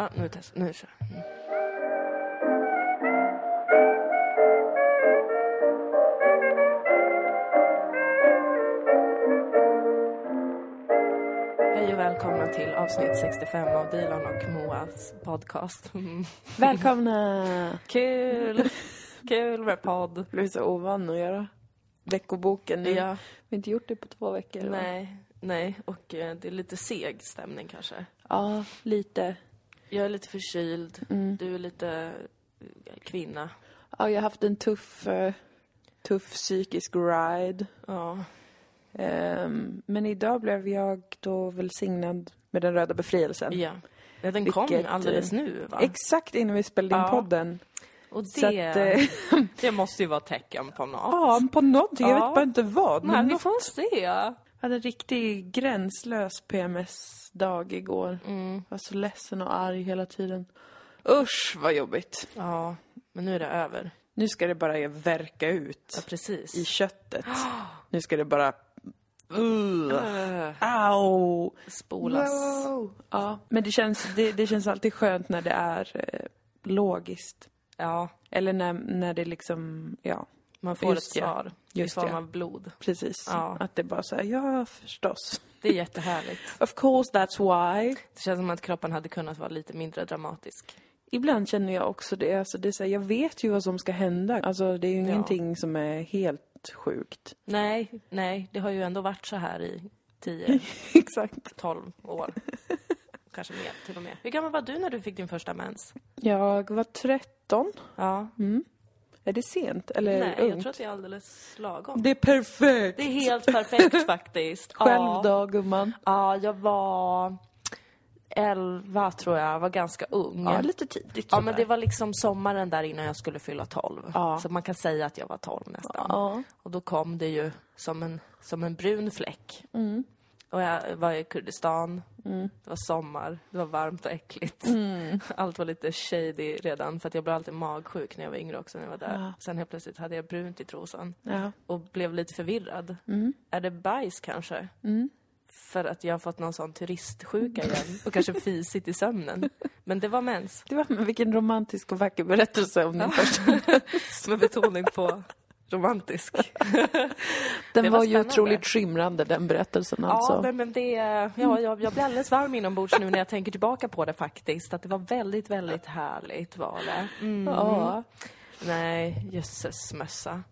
Ja, nu testar Nu kör mm. Hej och välkomna till avsnitt 65 av Dilan och Moas podcast. Mm. Välkomna! Kul! Kul med podd. Jag blir så ovan att göra veckoboken nu. Ja, Vi har inte gjort det på två veckor. va? nej, nej. Och eh, det är lite seg stämning kanske. Ja, lite. Jag är lite förkyld. Mm. Du är lite eh, kvinna. Ja, jag har haft en tuff, eh, tuff psykisk ride. Ja. Ehm, men idag blev jag då välsignad med den röda befrielsen. ja. ja den kom Vilket, alldeles eh, nu va? Exakt innan vi spelade in Ja. podden. Och Så att, det, det måste ju vara tecken på något. ja, på någonting. Jag Ja. vet bara inte vad. Nej, vi något. får se. Jag hade en riktig gränslös PMS-dag igår. Mm. Jag var så ledsen och arg hela tiden. Usch, vad jobbigt. Ja, men nu är det över. Nu ska det bara verka ut Ja, precis. i köttet. Nu ska det bara... Uh, Äh, au! spolas. Wow. Ja, men det känns, det, det känns alltid skönt när det är eh, logiskt. Ja, Eller när, när det liksom, ja, man får Just ett ja. svar Just i form ja. av blod. precis. Ja. Att det bara säger ja förstås. Det är jättehärligt. Of course that's why. Det känns som att kroppen hade kunnat vara lite mindre dramatisk. Ibland känner jag också det. Alltså det är så här, jag vet ju vad som ska hända. Alltså det är ju ingenting som är helt sjukt. Nej, nej, det har ju ändå varit så här i 10, Exakt. 12 år. Kanske mer till och med. Hur gammal var du när du fick din första mens? Jag var 13. Ja. Är det sent eller Nej, ungt? jag tror att det är alldeles lagom. Det är perfekt! Det är helt perfekt faktiskt. Själv då, gumman? Ja, jag var 11 tror jag, var ganska ung. Ja, lite tidigt Ja, men det var liksom sommaren där innan jag skulle fylla 12. Ja. Så man kan säga att jag var 12 nästan. Ja. Och då kom det ju som en, som en brun fläck. Och jag var i Kurdistan, det var sommar, det var varmt och äckligt. Allt var lite shady redan, för att jag blev alltid magsjuk när jag var yngre också, när jag var där. Ja. Sen helt plötsligt hade jag brunt i trosan Ja. och blev lite förvirrad. Är det bajs kanske? För att jag har fått någon sån turistsjuka igen och kanske fisit i sömnen. Men det var mens, Det var vilken romantisk och vacker berättelse om din första. med betoning på romantisk. Den Det var, var ju otroligt skimrande, den berättelsen alltså. Ja, men, men det, ja, jag, jag blir alldeles varm inombords nu när jag tänker tillbaka på det faktiskt. Att det var väldigt, väldigt härligt var det. Mm. ja. Nej, jösses mössa.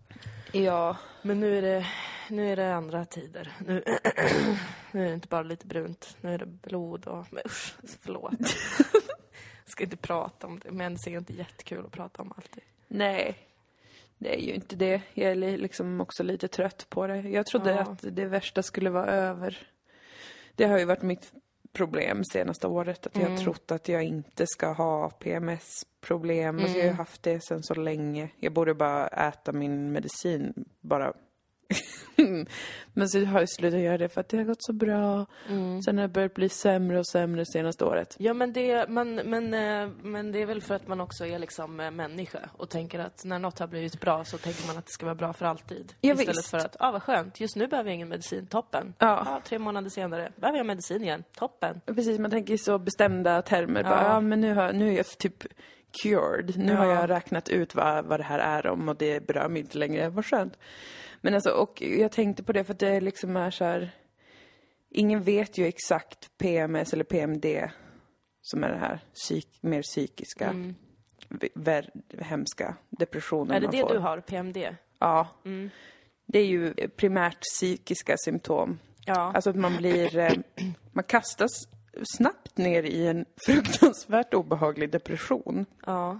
ja. Men nu är det, nu är det andra tider. Nu, nu är det inte bara lite brunt, nu är det blod och... Men usch, förlåt. Jag ska inte prata om det, men det är inte jättekul att prata om alltid. Nej. Det är ju inte det. Jag är li- liksom också lite trött på det. Jag trodde Ja. att det värsta skulle vara över. Det har ju varit mitt problem senaste året. Att jag har trott att jag inte ska ha PMS-problem. Alltså jag har ju haft det sedan så länge. Jag borde bara äta min medicin bara. Men så har jag slutat göra det för att det har gått så bra. Sen har det börjat bli sämre och sämre senaste året. Ja, men det, men, men, eh, men det är väl för att man också är liksom eh, människa och tänker att när något har blivit bra så tänker man att det ska vara bra för alltid. Ja, Istället visst. för att, ah, vad skönt, just nu behöver jag ingen medicin, toppen. Ja. Ah, tre månader senare, behöver jag medicin igen, toppen. Precis, man tänker i så bestämda termer. Bara, Ja. ja, men nu, har, nu är jag typ cured. Nu Ja. har jag räknat ut vad, vad det här är om och det berör mig inte längre. Vad skönt. Men alltså, och jag tänkte på det för att det liksom är så här... Ingen vet ju exakt PMS eller PMD som är det här psyk, mer psykiska, v- vär, hemska depressionen är det man det får. du har, PMD? Ja. Det är ju primärt psykiska symptom. Ja. Alltså att man blir... Eh, man kastas snabbt ner i en fruktansvärt obehaglig depression. ja.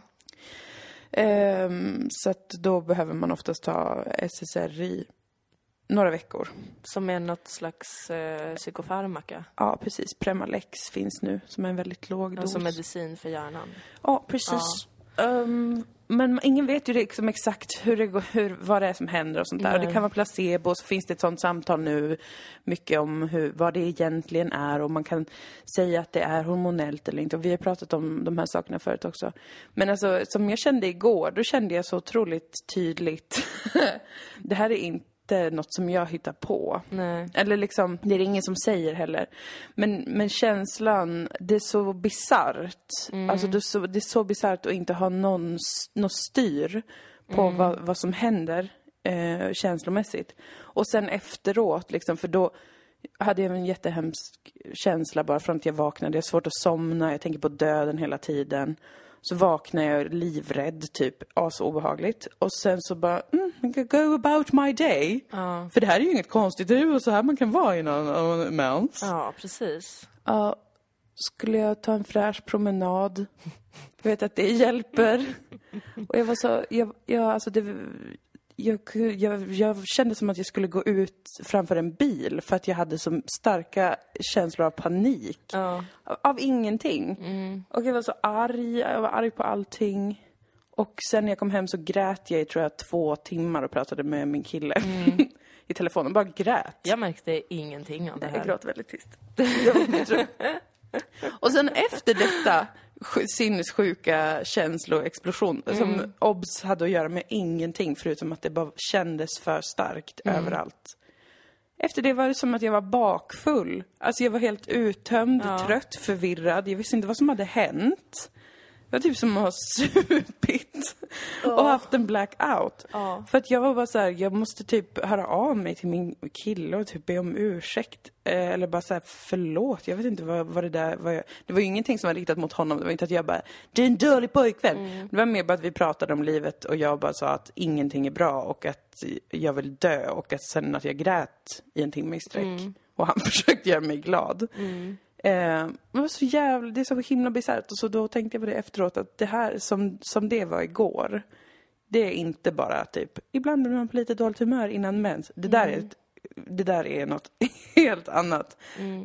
Ehm, så att då behöver man oftast ta SSRI några veckor. Som är något slags eh, psykofarmaka. Ja, precis. Premalex finns nu som är en väldigt låg dos. Alltså medicin för hjärnan. Ja, precis. Ehm, men ingen vet ju liksom exakt hur det går, hur, vad det är som händer och sånt där. Och det kan vara placebo, så finns det ett sånt samtal nu mycket om hur, vad det egentligen är och man kan säga att det är hormonellt eller inte. Och vi har pratat om de här sakerna förut också. Men alltså, som jag kände igår, då kände jag så otroligt tydligt. det här är inte inte något som jag hittar på. Nej. Eller liksom, det är det ingen som säger heller. Men, men känslan, det är så bisarrt. Alltså det är så, det är så bisarrt att inte ha någon, någon styr på vad, vad som händer eh, känslomässigt. Och sen efteråt, liksom, för då hade jag en jättehemsk känsla bara från att jag vaknade. Jag har svårt att somna, jag tänker på döden hela tiden. Så vaknar jag livrädd, typ, as obehagligt. Och sen så bara, mm, go about my day. Ja. För det här är ju inget konstigt, det är ju så här man kan vara innan mens. Ja, precis. Ja, skulle jag ta en fräsch promenad? Jag vet att det hjälper. Och jag var så, jag, jag alltså det, jag, jag, jag kände som att jag skulle gå ut framför en bil för att jag hade så starka känslor av panik. Ja. Av, av ingenting. Och jag var så arg, jag var arg på allting. Och sen när jag kom hem så grät jag i, tror jag, två timmar och pratade med min kille i telefonen. Bara grät. Jag märkte ingenting av det här. Jag gråter väldigt tyst. och sen efter detta sinnessjuka känsloexplosion som obs hade att göra med ingenting förutom att det bara kändes för starkt överallt. Efter det var det som att jag var bakfull. Alltså jag var helt uttömd, trött, förvirrad. Jag visste inte vad som hade hänt. Det var typ som att ha supit och haft en blackout. Ja. För att jag var bara så här, jag måste typ höra av mig till min kille och typ be om ursäkt. Eh, eller bara så här, förlåt, jag vet inte vad, vad det där var. Jag, det var ju ingenting som var riktat mot honom. Det var inte att jag bara, du är en dålig pojkvän. Det var mer bara att vi pratade om livet och jag bara sa att ingenting är bra och att jag vill dö och att sen att jag grät i en timme i sträck. Och han försökte göra mig glad. Eh, men det var så jävla, det är så himla bisarrt. Och så då tänkte jag på det efteråt att det här som, som det var igår. Det är inte bara typ, ibland blir man på lite dåligt humör innan mens. Det där, är, ett, det där är något helt annat.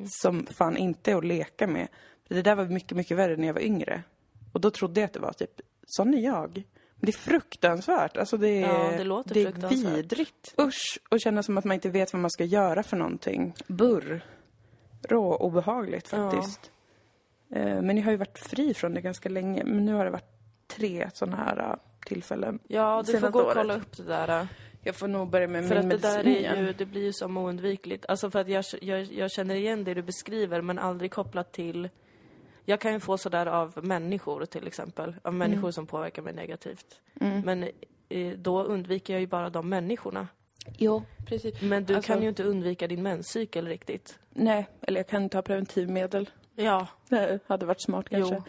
Som fan inte är att leka med. Det där var mycket, mycket värre när jag var yngre. Och då trodde jag att det var typ, sån är jag. Men det är fruktansvärt. Alltså det är, Ja, det låter det är vidrigt. Usch, och känna som att man inte vet vad man ska göra för någonting. Burr. Rå obehagligt faktiskt. Eh, Men jag har ju varit fri från det ganska länge. Men nu har det varit tre sådana här äh, tillfällen. Ja, du får gå och året. kolla upp det där. Jag får nog börja med För min att det där medicin är ju, det blir ju som oundvikligt. Alltså för att jag, jag, jag känner igen det du beskriver men aldrig kopplat till... Jag kan ju få sådär av människor till exempel. Av människor Mm. som påverkar mig negativt. Men eh, då undviker jag ju bara de människorna. Jo, precis. Men du Alltså- kan ju inte undvika din menscykel riktigt. Nej, eller jag kan ta preventivmedel. Ja. Det hade varit smart kanske. Jo.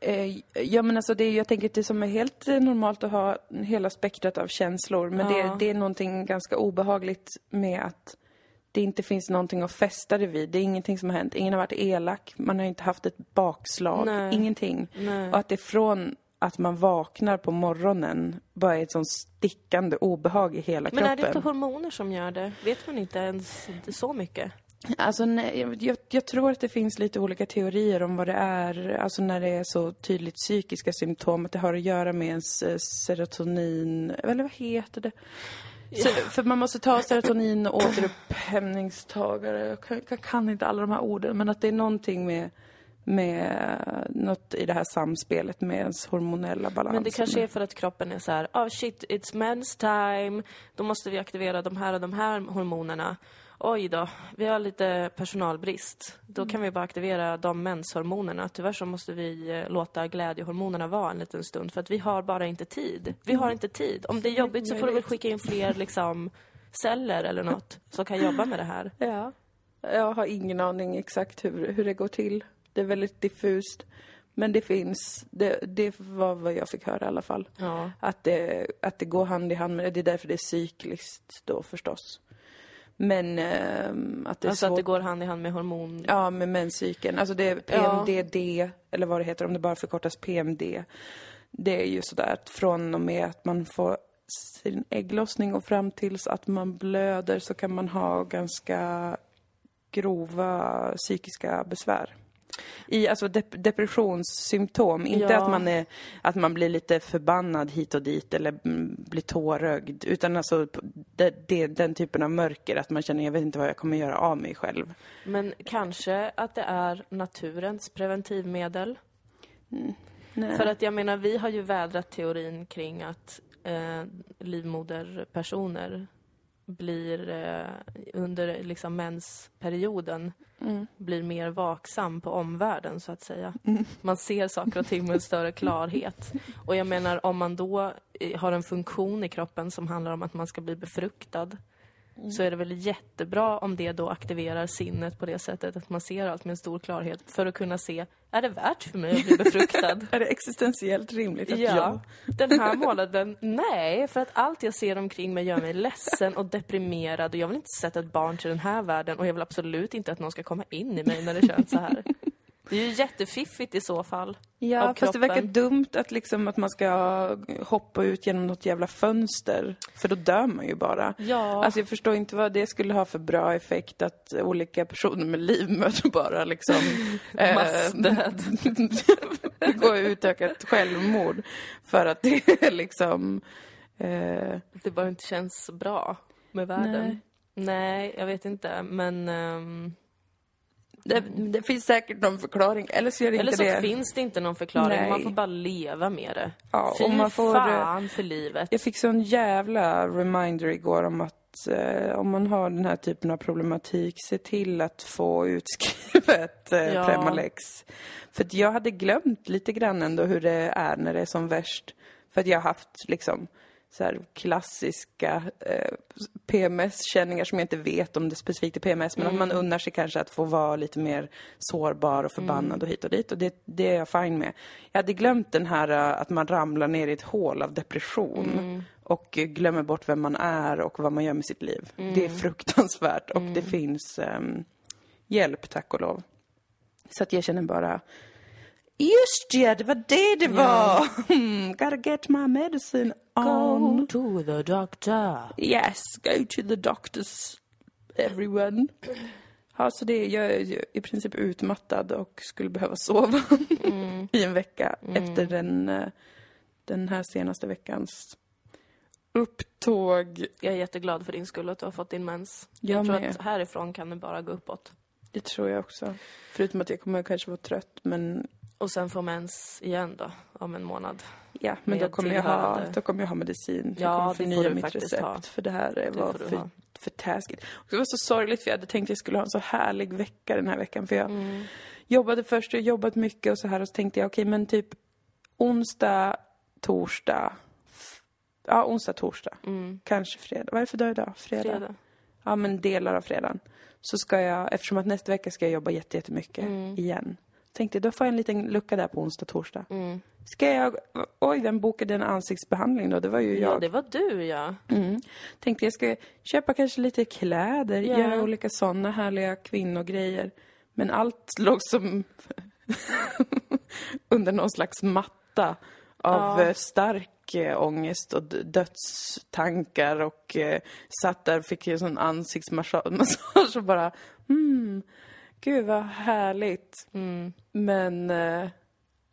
Eh, ja men alltså det är, jag tänker att det som är helt eh, normalt att ha hela spektrat av känslor. Men Ja. det, det är någonting ganska obehagligt med att det inte finns någonting att fästa det vid. Det är ingenting som har hänt. Ingen har varit elak. Man har inte haft ett bakslag. Nej. Ingenting. Nej. Och att det från att man vaknar på morgonen bara är ett sånt stickande obehag i hela Men kroppen. är det inte hormoner som gör det? Vet man inte ens så mycket? Alltså, nej, jag- jag, jag tror att det finns lite olika teorier om vad det är, alltså när det är så tydligt psykiska symptom, att det har att göra med ens eh, serotonin, eller vad heter det? Så, för man måste ta serotonin och återupphämningstagare, jag kan, jag kan inte alla de här orden, men att det är någonting med, med något i det här samspelet med ens hormonella balans. Men det kanske är för att kroppen är så här, oh shit, it's men's time. Då måste vi aktivera de här och de här hormonerna. Oj då, vi har lite personalbrist. Då kan vi bara aktivera de menshormonerna. Tyvärr så måste vi eh, låta glädjehormonerna vara en liten stund för att vi har bara inte tid. Vi har inte tid. Om det är jobbigt så får du väl skicka in fler liksom celler eller något som kan jobba med det här. Ja. Jag har ingen aning exakt hur, hur det går till. Det är väldigt diffust. Men det finns, det, det var vad jag fick höra i alla fall. Ja. Att det, att det går hand i hand med det. Det är därför det är cykliskt då förstås. Men ehm, att det är Alltså svårt. att det går hand i hand med hormon... Ja, med menscykeln. Alltså det är Ja. PMDD, eller vad det heter, om det bara förkortas PMD. Det är ju sådär att från och med att man får sin ägglossning och fram tills att man blöder så kan man ha ganska grova psykiska besvär. I alltså dep- depressionssymptom, inte Ja. att man är, att man blir lite förbannad hit och dit eller mm, blir tårögd, utan alltså det, det, den typen av mörker, att man känner jag vet inte vad jag kommer göra av mig själv. Men kanske att det är naturens preventivmedel. Nej. För att jag menar, vi har ju vädrat teorin kring att eh, livmoderpersoner blir eh, under liksom mensperioden blir mer vaksam på omvärlden så att säga. Man ser saker och ting med en större klarhet. Och jag menar om man då eh, har en funktion i kroppen som handlar om att man ska bli befruktad så är det väl jättebra om det då aktiverar sinnet på det sättet att man ser allt med en stor klarhet för att kunna se, är det värt för mig att bli befruktad? Är det existentiellt rimligt att Ja, jag... den här månaden, nej, för att allt jag ser omkring mig gör mig ledsen och deprimerad och jag vill inte sätta ett barn till den här världen och jag vill absolut inte att någon ska komma in i mig när det känns så här. Det är ju jättefiffigt i så fall. Ja, fast det verkar dumt att, liksom, att man ska hoppa ut genom något jävla fönster. För då dör man ju bara. Ja. Alltså jag förstår inte vad det skulle ha för bra effekt att olika personer med liv möter bara liksom... eh, Massdöd. gå utökat självmord. För att det är liksom... Eh, Det bara inte känns bra med världen. Nej, jag vet inte, men... ehm, det, det finns säkert någon förklaring, eller så gör det eller inte så det. finns det inte någon förklaring, Nej. man får bara leva med det. Ja, Fy och man får, fan för livet. Jag fick sån jävla reminder igår om att eh, om man har den här typen av problematik, se till att få utskrivet eh, Ja. Premalex. För att jag hade glömt lite grann ändå hur det är när det är som värst. För att jag har haft liksom så här klassiska eh, PMS-känningar som jag inte vet om det specifikt är PMS, men att man unnar sig kanske att få vara lite mer sårbar och förbannad och hit och dit. Och det, det är jag fine med. Jag hade glömt den här eh, att man ramlar ner i ett hål av depression och eh, glömmer bort vem man är och vad man gör med sitt liv. Det är fruktansvärt och det finns ehm, hjälp, tack och lov. Så att jag känner bara Just ja, det var det det var! Hmm, gotta get my medicine on. to the doctor. Yes, go to the doctors, everyone. Ja, så det, jag är ju i princip utmattad och skulle behöva sova i en vecka efter den, eh, den här senaste veckans upptåg. Jag är jätteglad för din skull att du har fått din mens. Jag Jag, tror med. att härifrån kan det bara gå uppåt. Det tror jag också. Förutom att jag kommer kanske vara trött, men Och sen få mens igen då, om en månad. ja, men då kommer, jag ha, då kommer jag ha medicin. Ja, jag kommer får förnya mitt recept. ha. För det här var får för, ha. för taskigt. Och det var så sorgligt för jag hade tänkt att jag skulle ha en så härlig vecka den här veckan. För jag Mm. jobbade först och jobbat mycket och så här och så tänkte jag okej men typ onsdag, torsdag. Ja, onsdag, torsdag. Kanske fredag. Vad är det för dag idag? Fredag. Mm. Fredag. Ja, men delar av fredagen. Så ska jag, eftersom att nästa vecka ska jag jobba jätte- jättemycket Mm. igen. Tänkte då får jag en liten lucka där på onsdag, torsdag. Mm. Ska jag, oj vem bokade en ansiktsbehandling då? Det var ju Ja, jag. det var du ja. Mm. Tänkte jag ska köpa kanske lite kläder, Ja. göra olika sådana härliga kvinnogrejer. Men allt låg som under någon slags matta av Ja. eh, stark eh, ångest och dödstankar och eh, satt där och fick en sån ansiktsmassage massage och bara hmm, gud vad härligt. Mm. Men eh,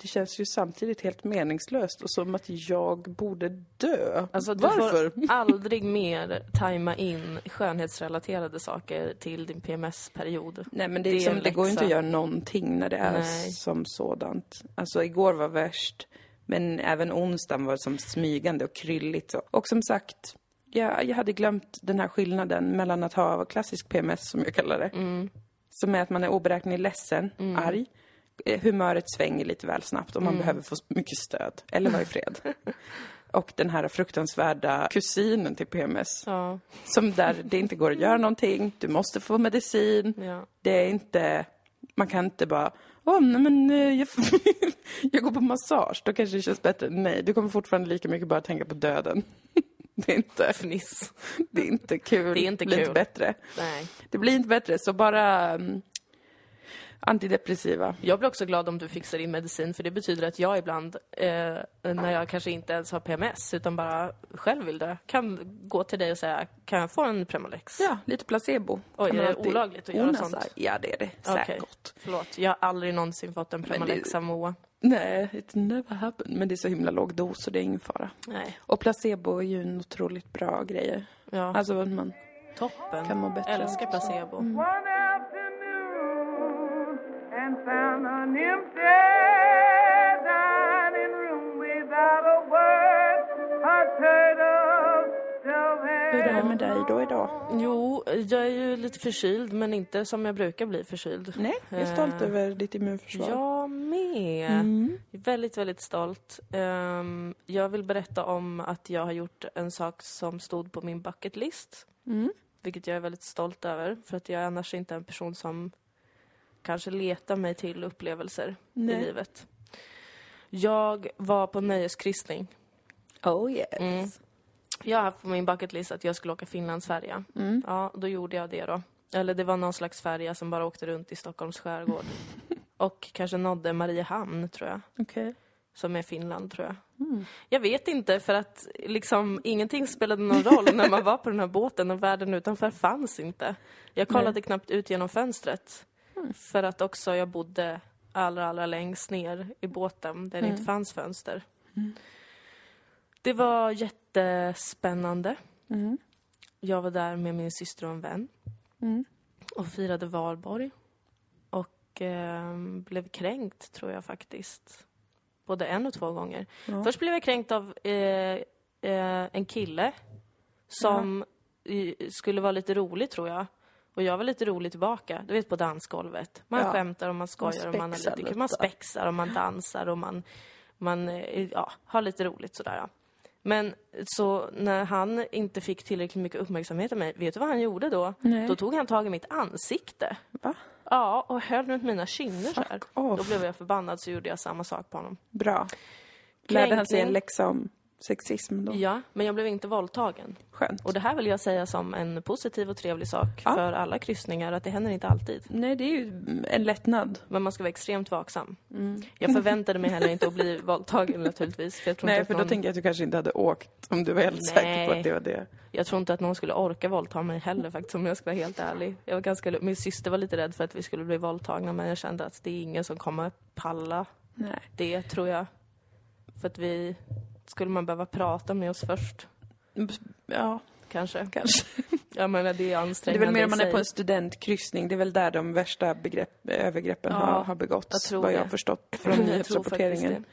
det känns ju samtidigt helt meningslöst och som att jag borde dö. Alltså, du Varför? får aldrig mer tajma in skönhetsrelaterade saker till din PMS-period. Nej men det, är Det är liksom, det går ju inte att göra någonting när det är Nej. som sådant. Alltså igår var värst, men även onsdagen var som smygande och krylligt. Så. Och som sagt, jag, jag hade glömt den här skillnaden mellan att ha klassisk PMS, som jag kallar det, Mm. Som är att man är oberäknelig ledsen, arg, eh, humöret svänger lite väl snabbt och man Mm. behöver få mycket stöd, eller vara i fred. och den här fruktansvärda kusinen till PMS, Ja, som där det inte går att göra någonting, du måste få medicin, ja. det är inte, man kan inte bara, åh nej men eh, jag, jag går på massage, då kanske det känns bättre. Nej, du kommer fortfarande lika mycket bara tänka på döden. Det är inte, Fniss. det är inte kul. Det är inte blir kul. inte bättre. Nej. Det blir inte bättre, så bara um, antidepressiva. Jag blir också glad om du fixar din medicin för det betyder att jag ibland, eh, när jag kanske inte ens har PMS utan bara själv vill det, kan gå till dig och säga kan jag få en Premalex? Ja, lite placebo. Oj, Kan är det olagligt att göra unna sånt? Ja, det är det. Säkert. Förlåt, jag har aldrig någonsin fått en Premalex av Moa. Nej, it never happened. Men det är så himla låg dos så det är ingen fara. Nej, Och placebo är ju en otroligt bra grej. ja, Alltså man toppen. kan må bättre. Älskar placebo. Mm. And found an empty dining room without a word. A turtle still Hur är det med dig då idag? Jo, jag är ju lite förkyld, men inte som jag brukar bli förkyld. Nej, jag är stolt Eh, över ditt immunförsvar. Jag med. Mm. Jag är Väldigt, väldigt stolt. Ehm, jag vill berätta om att jag har gjort en sak som stod på min bucket list. Mm. Vilket jag är väldigt stolt över, för att jag är annars inte en person som kanske letar mig till upplevelser i Nej. livet. Jag var på nöjeskryssning. Oh yes. Mm. Jag har haft på min bucket list att jag skulle åka Finlandsfärja. Mm. Ja, då gjorde jag det då. Eller det var någon slags färja som bara åkte runt i Stockholms skärgård. Och kanske nådde Mariehamn, tror jag. Okej. Som är Finland, tror jag. Mm. Jag vet inte, för att liksom ingenting spelade någon roll när man var på den här båten och världen utanför fanns inte. Jag kollade knappt ut genom fönstret. För att också jag bodde allra, allra längst ner i båten där det inte fanns fönster. Det var jättespännande. Mm. Jag var där med min syster och en vän Mm. och firade valborg. Och ehm, blev kränkt, tror jag faktiskt. Både en och två gånger. Ja. Först blev jag kränkt av eh, eh, en kille som eh, skulle vara lite rolig, tror jag. Och jag var lite rolig tillbaka. Du vet, på dansgolvet. Man Ja. skämtar och man skojar och man, är lite, man spexar och man dansar och man, man eh, ja, har lite roligt sådär. Ja. Men så när han inte fick tillräckligt mycket uppmärksamhet av mig, vet du vad han gjorde då? Nej. Då tog han tag i mitt ansikte. Va? Ja, och höll runt mina kinder så här. Då blev jag förbannad så gjorde jag samma sak på honom. Bra. Lärde han sig en Kränkning. läxa om sexism då? Ja, men jag blev inte våldtagen. Skönt. Och det här vill jag säga som en positiv och trevlig sak Ja. för alla kryssningar, att det händer inte alltid. Nej, det är ju en lättnad. Men man ska vara extremt vaksam. Mm. Jag förväntade mig heller inte att bli våldtagen naturligtvis. För Nej, för då någon, tänker jag att du kanske inte hade åkt om du var helt säker på Nej. att det var det. Jag tror inte att någon skulle orka våldta mig heller faktiskt, om jag ska vara helt ärlig. Jag var ganska, min syster var lite rädd för att vi skulle bli våldtagna, men jag kände att det är ingen som kommer palla Nej. det, tror jag. För att vi, skulle man behöva prata med oss först, Ja, kanske. kanske. Jag menar, det är Det är ansträngande väl mer om man är på en studentkryssning. Det är väl där de värsta begrepp, övergreppen Ja, har, har jag begåtts. tror vad jag har förstått från Jag nyhetsrapporteringen.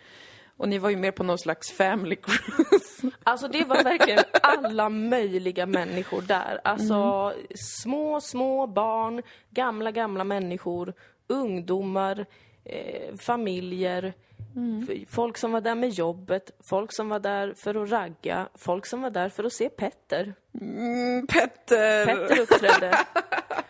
Och ni var ju mer på någon slags family cruise. Alltså det var verkligen alla möjliga människor där. Alltså små, små barn, gamla, gamla människor, ungdomar, eh, familjer, f- folk som var där med jobbet, folk som var där för att ragga, folk som var där för att se Petter. Mm, Petter! Petter uppträdde.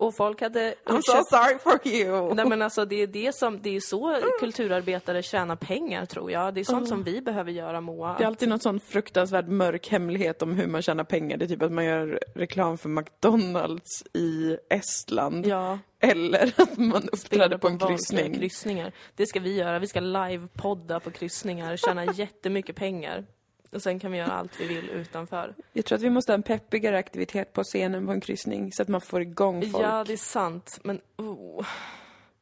Och folk hade... I'm so sorry for you! Nej men alltså det är det som, det är så kulturarbetare tjänar pengar tror jag. Det är sånt som vi behöver göra Moa. Det är alltid någon sån fruktansvärd mörk hemlighet om hur man tjänar pengar. Det är typ att man gör reklam för McDonalds i Estland. Ja. Eller att man uppträder på en kryssning. kryssningar. Det ska vi göra. Vi ska livepodda på kryssningar, tjäna jättemycket pengar. Och sen kan vi göra allt vi vill utanför. Jag tror att vi måste ha en peppigare aktivitet på scenen på en kryssning så att man får igång folk. Ja, det är sant. Men oh.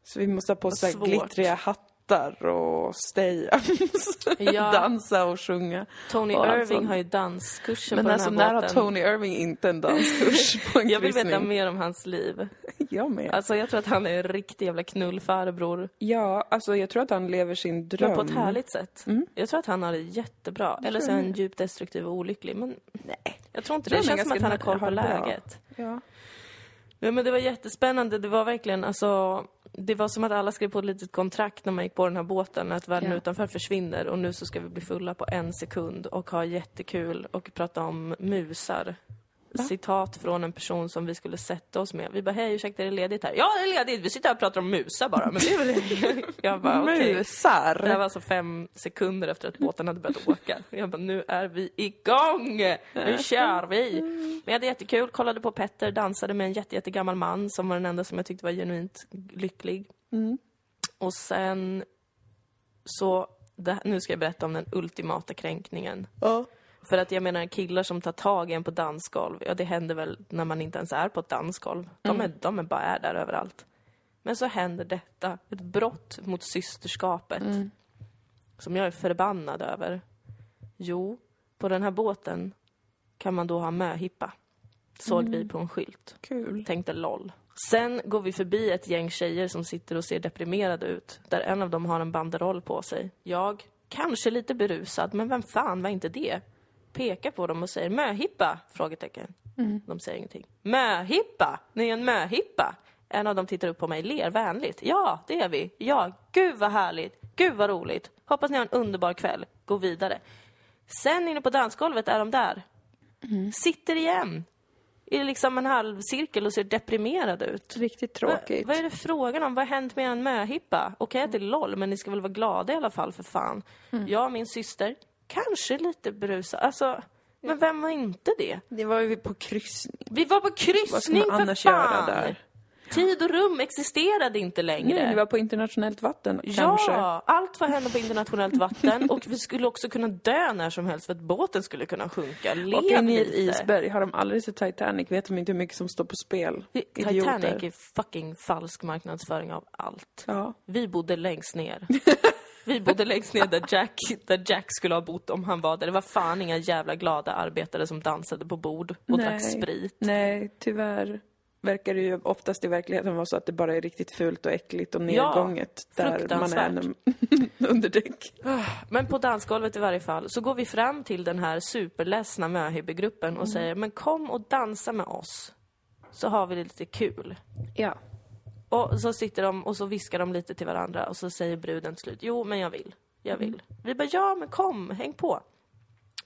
Så vi måste ha på svårt. glittriga hattar och stay-ups. Ja. Dansa och sjunga. Tony Och Irving har ju danskurser Men på alltså den här när har båten. Tony Irving inte en danskurs på en Jag vill kryssning? veta mer om hans liv. Jag med. Alltså jag tror att han är en riktig jävla knullfarbror. Ja, alltså jag tror att han lever sin dröm. Men på ett härligt sätt. Mm. Jag tror att han har det jättebra. Eller så är han djupt destruktiv och olycklig. Men Nej. jag tror inte det. Det känns som att han har koll på läget. Ja. Ja, men det var jättespännande. Det var verkligen alltså... Det var som att alla skrev på ett litet kontrakt när man gick på den här båten, att världen Ja. utanför försvinner och nu så ska vi bli fulla på en sekund och ha jättekul och prata om musar. Citat från en person som vi skulle sätta oss med. Vi bara, hej ursäkta är det ledigt här? Ja det är ledigt, vi sitter här och pratar om musar bara. Men det är väl... Jag bara, okej. Det här Musar. var alltså fem sekunder efter att båten hade börjat åka. Jag bara, nu är vi igång! Nu kör vi! Men jag hade jättekul, kollade på Petter, dansade med en jätte, jättegammal man som var den enda som jag tyckte var genuint lycklig. Och sen så, det, nu ska jag berätta om den ultimata kränkningen. Ja. För att jag menar killar som tar tag i en på dansgolv, ja det händer väl när man inte ens är på ett dansgolv. De, är, de är bara är där överallt. Men så händer detta, ett brott mot systerskapet. Som jag är förbannad över. Jo, på den här båten kan man då ha möhippa. Såg vi på en skylt. Kul. Tänkte LOL. Sen går vi förbi ett gäng tjejer som sitter och ser deprimerade ut. Där en av dem har en banderoll på sig. Jag, kanske lite berusad, men vem fan var inte det? Pekar på dem och säger möhippa? Frågetecken. De säger ingenting. Möhippa! Ni är en möhippa! En av dem tittar upp på mig, ler vänligt. Ja, det är vi. Ja, gud vad härligt. Gud vad roligt. Hoppas ni har en underbar kväll. Gå vidare. Sen inne på dansgolvet är de där. Sitter igen. I liksom en halvcirkel och ser deprimerade ut. Riktigt Va, tråkigt. vad är det frågan om? Vad har hänt med en möhippa? Okej att det är LOL, men ni ska väl vara glada i alla fall för fan. Jag och min syster, kanske lite berusade. Alltså, men vem var inte det? Det var ju på kryssning. Vi var på kryssning för annars fan! göra där? Tid och rum existerade inte längre. Nej, det var på internationellt vatten Ja, kanske. allt var hända på internationellt vatten och vi skulle också kunna dö när som helst för att båten skulle kunna sjunka. Lev Och in i ett isberg. Har de aldrig sett Titanic vet de inte hur mycket som står på spel. Titanic Idioter. är fucking falsk marknadsföring av allt. Ja. Vi bodde längst ner. Vi bodde längst ner där Jack, där Jack skulle ha bott om han var där. Det var fan inga jävla glada arbetare som dansade på bord och drack sprit. Nej, tyvärr verkar det ju oftast i verkligheten vara så att det bara är riktigt fult och äckligt och nedgånget där man är under däck. Men på dansgolvet i varje fall så går vi fram till den här superledsna möhibbegruppen och säger men kom och dansa med oss. Så har vi det lite kul. Ja. Och så sitter de och så viskar de lite till varandra och så säger bruden till slut, jo men jag vill, jag vill. Vi bara, ja men kom, häng på.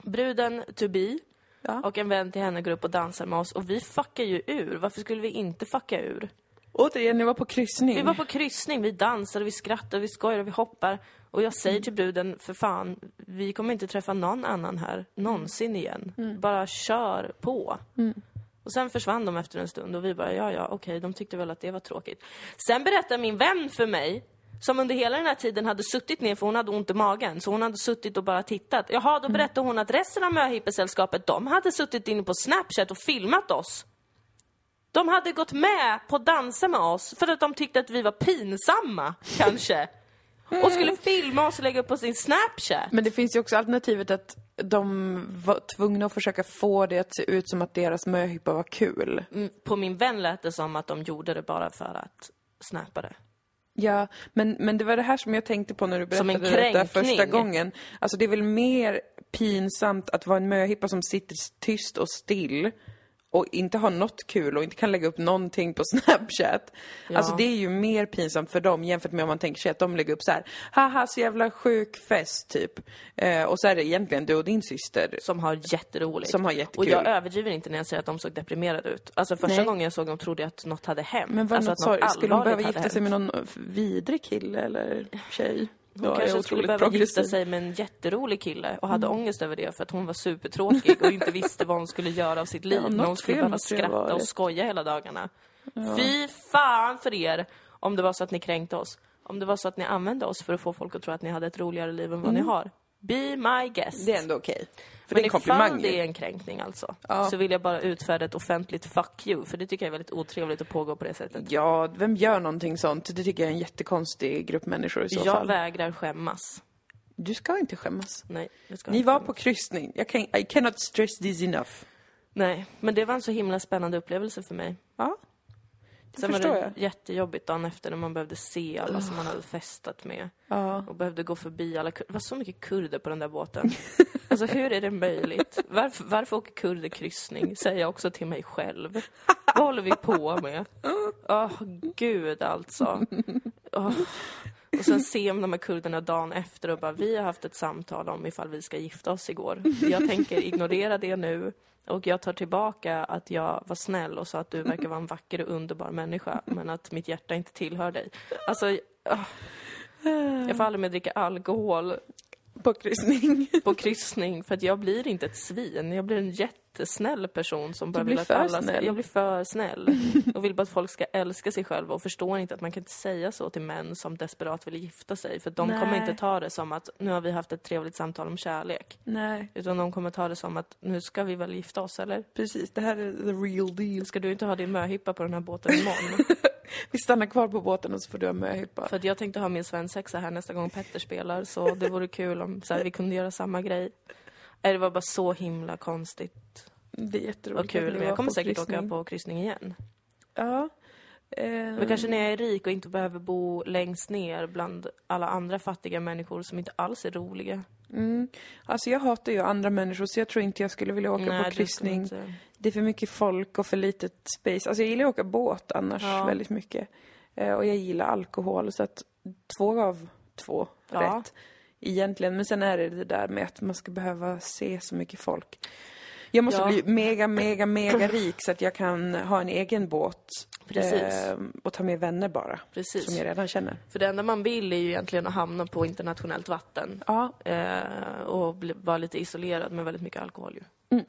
Bruden to be Ja. och en vän till henne går upp och dansar med oss och vi fuckar ju ur. Varför skulle vi inte fucka ur? Återigen, ni var på kryssning. Vi var på kryssning, vi dansade, vi skrattade, vi skojade, vi hoppar. Och jag säger till bruden, för fan, vi kommer inte träffa någon annan här någonsin igen. Bara kör på. Och sen försvann de efter en stund och vi bara, ja, ja, okej, de tyckte väl att det var tråkigt. Sen berättar min vän för mig, som under hela den här tiden hade suttit ner för hon hade ont i magen, så hon hade suttit och bara tittat. Jaha, då berättade hon att resten av möhippesällskapet, de hade suttit inne på Snapchat och filmat oss. De hade gått med på att dansa med oss för att de tyckte att vi var pinsamma, kanske. Och skulle filma oss och lägga upp på sin Snapchat. Men det finns ju också alternativet att de var tvungna att försöka få det att se ut som att deras möhippa var kul. Mm, På min vän lät det som att de gjorde det bara för att snappa det. Ja, men, men det var det här som jag tänkte på när du berättade detta första gången. Alltså det är väl mer pinsamt att vara en möhippa som sitter tyst och still och inte har något kul och inte kan lägga upp någonting på Snapchat. Alltså det är ju mer pinsamt för dem jämfört med om man tänker sig att de lägger upp så här, haha så jävla sjuk fest typ. Eh, och så är det egentligen du och din syster. Som har jätteroligt. Som har jättekul. Och jag överdriver inte när jag säger att de såg deprimerade ut. Alltså första Nej. gången jag såg dem trodde jag att något hade hänt. Men vad alltså något något sorg, skulle de behöva gifta sig med någon vidrig kille eller tjej? Hon jag kanske skulle behöva gifta progressiv. sig med en jätterolig kille och hade ångest över det för att hon var supertråkig och inte visste vad hon skulle göra av sitt liv. Ja, hon skulle behöva skratta och skoja hela dagarna. Fy fan för er om det var så att ni kränkte oss. Om det var så att ni använde oss för att få folk att tro att ni hade ett roligare liv än vad ni har. Be my guest. Mm. Det är ändå okej. För Men det är ifall det är en kränkning alltså, Ja. så vill jag bara utfärda ett offentligt fuck you, för det tycker jag är väldigt otrevligt att pågå på det sättet. Ja, vem gör någonting sånt? Det tycker jag är en jättekonstig grupp människor i så Jag fall. vägrar skämmas. Du ska inte skämmas. Nej, det ska Ni inte var skämmas. på kryssning. Jag kan, I cannot stress this enough. Nej, men det var en så himla spännande upplevelse för mig. Ja, Sen var det jag. jättejobbigt dagen efter när man behövde se alla som man hade festat med. Ja. Och behövde gå förbi alla kur- Det var så mycket kurder på den där båten. Alltså hur är det möjligt? Varför, varför åker kurder kryssning? Säger jag också till mig själv. Vad håller vi på med? Åh, gud alltså. Åh. Och sen se om de här kurderna dagen efter och bara, vi har haft ett samtal om ifall vi ska gifta oss igår. Jag tänker ignorera det nu. Och jag tar tillbaka att jag var snäll och sa att du verkar vara en vacker och underbar människa, men att mitt hjärta inte tillhör dig. Alltså, jag får aldrig mer dricka alkohol På kryssning. på kryssning för att jag blir inte ett svin. Jag blir en jättesnäll person som bara vill att alla ska... snäll. Jag blir för snäll och vill bara att folk ska älska sig själva och förstår inte att man kan inte säga så till män som desperat vill gifta sig för de kommer Nej. inte ta det som att nu har vi haft ett trevligt samtal om kärlek. Nej, Utan de kommer ta det som att nu ska vi väl gifta oss eller? precis. Det här är the real deal. Ska du inte ha din möhippa på den här båten imorgon? Vi stannar kvar på båten och så får du ha möhippa. För att jag tänkte ha min svensexa här nästa gång Petter spelar så det vore kul om så här, vi kunde göra samma grej. Det var bara så himla konstigt Det är jätteroligt. och kul. Men jag kommer säkert kryssning. åka på kryssning igen. Ja. Eh, Men kanske när jag är rik och inte behöver bo längst ner bland alla andra fattiga människor som inte alls är roliga. mm. Alltså jag hatar ju andra människor så jag tror inte jag skulle vilja åka Nej, på det kryssning. inte- Det är för mycket folk och för litet space. Alltså jag gillar att åka båt annars Ja. väldigt mycket. Eh, och jag gillar alkohol så att två av två Ja. rätt. Egentligen. Men sen är det det där med att man ska behöva se så mycket folk. Jag måste Ja. bli mega, mega, mega rik så att jag kan ha en egen båt. Eh, och ta med vänner bara. Precis. Som jag redan känner. För det enda man vill är ju egentligen att hamna på internationellt vatten. Ja, Eh, och bli, vara lite isolerad med väldigt mycket alkohol ju.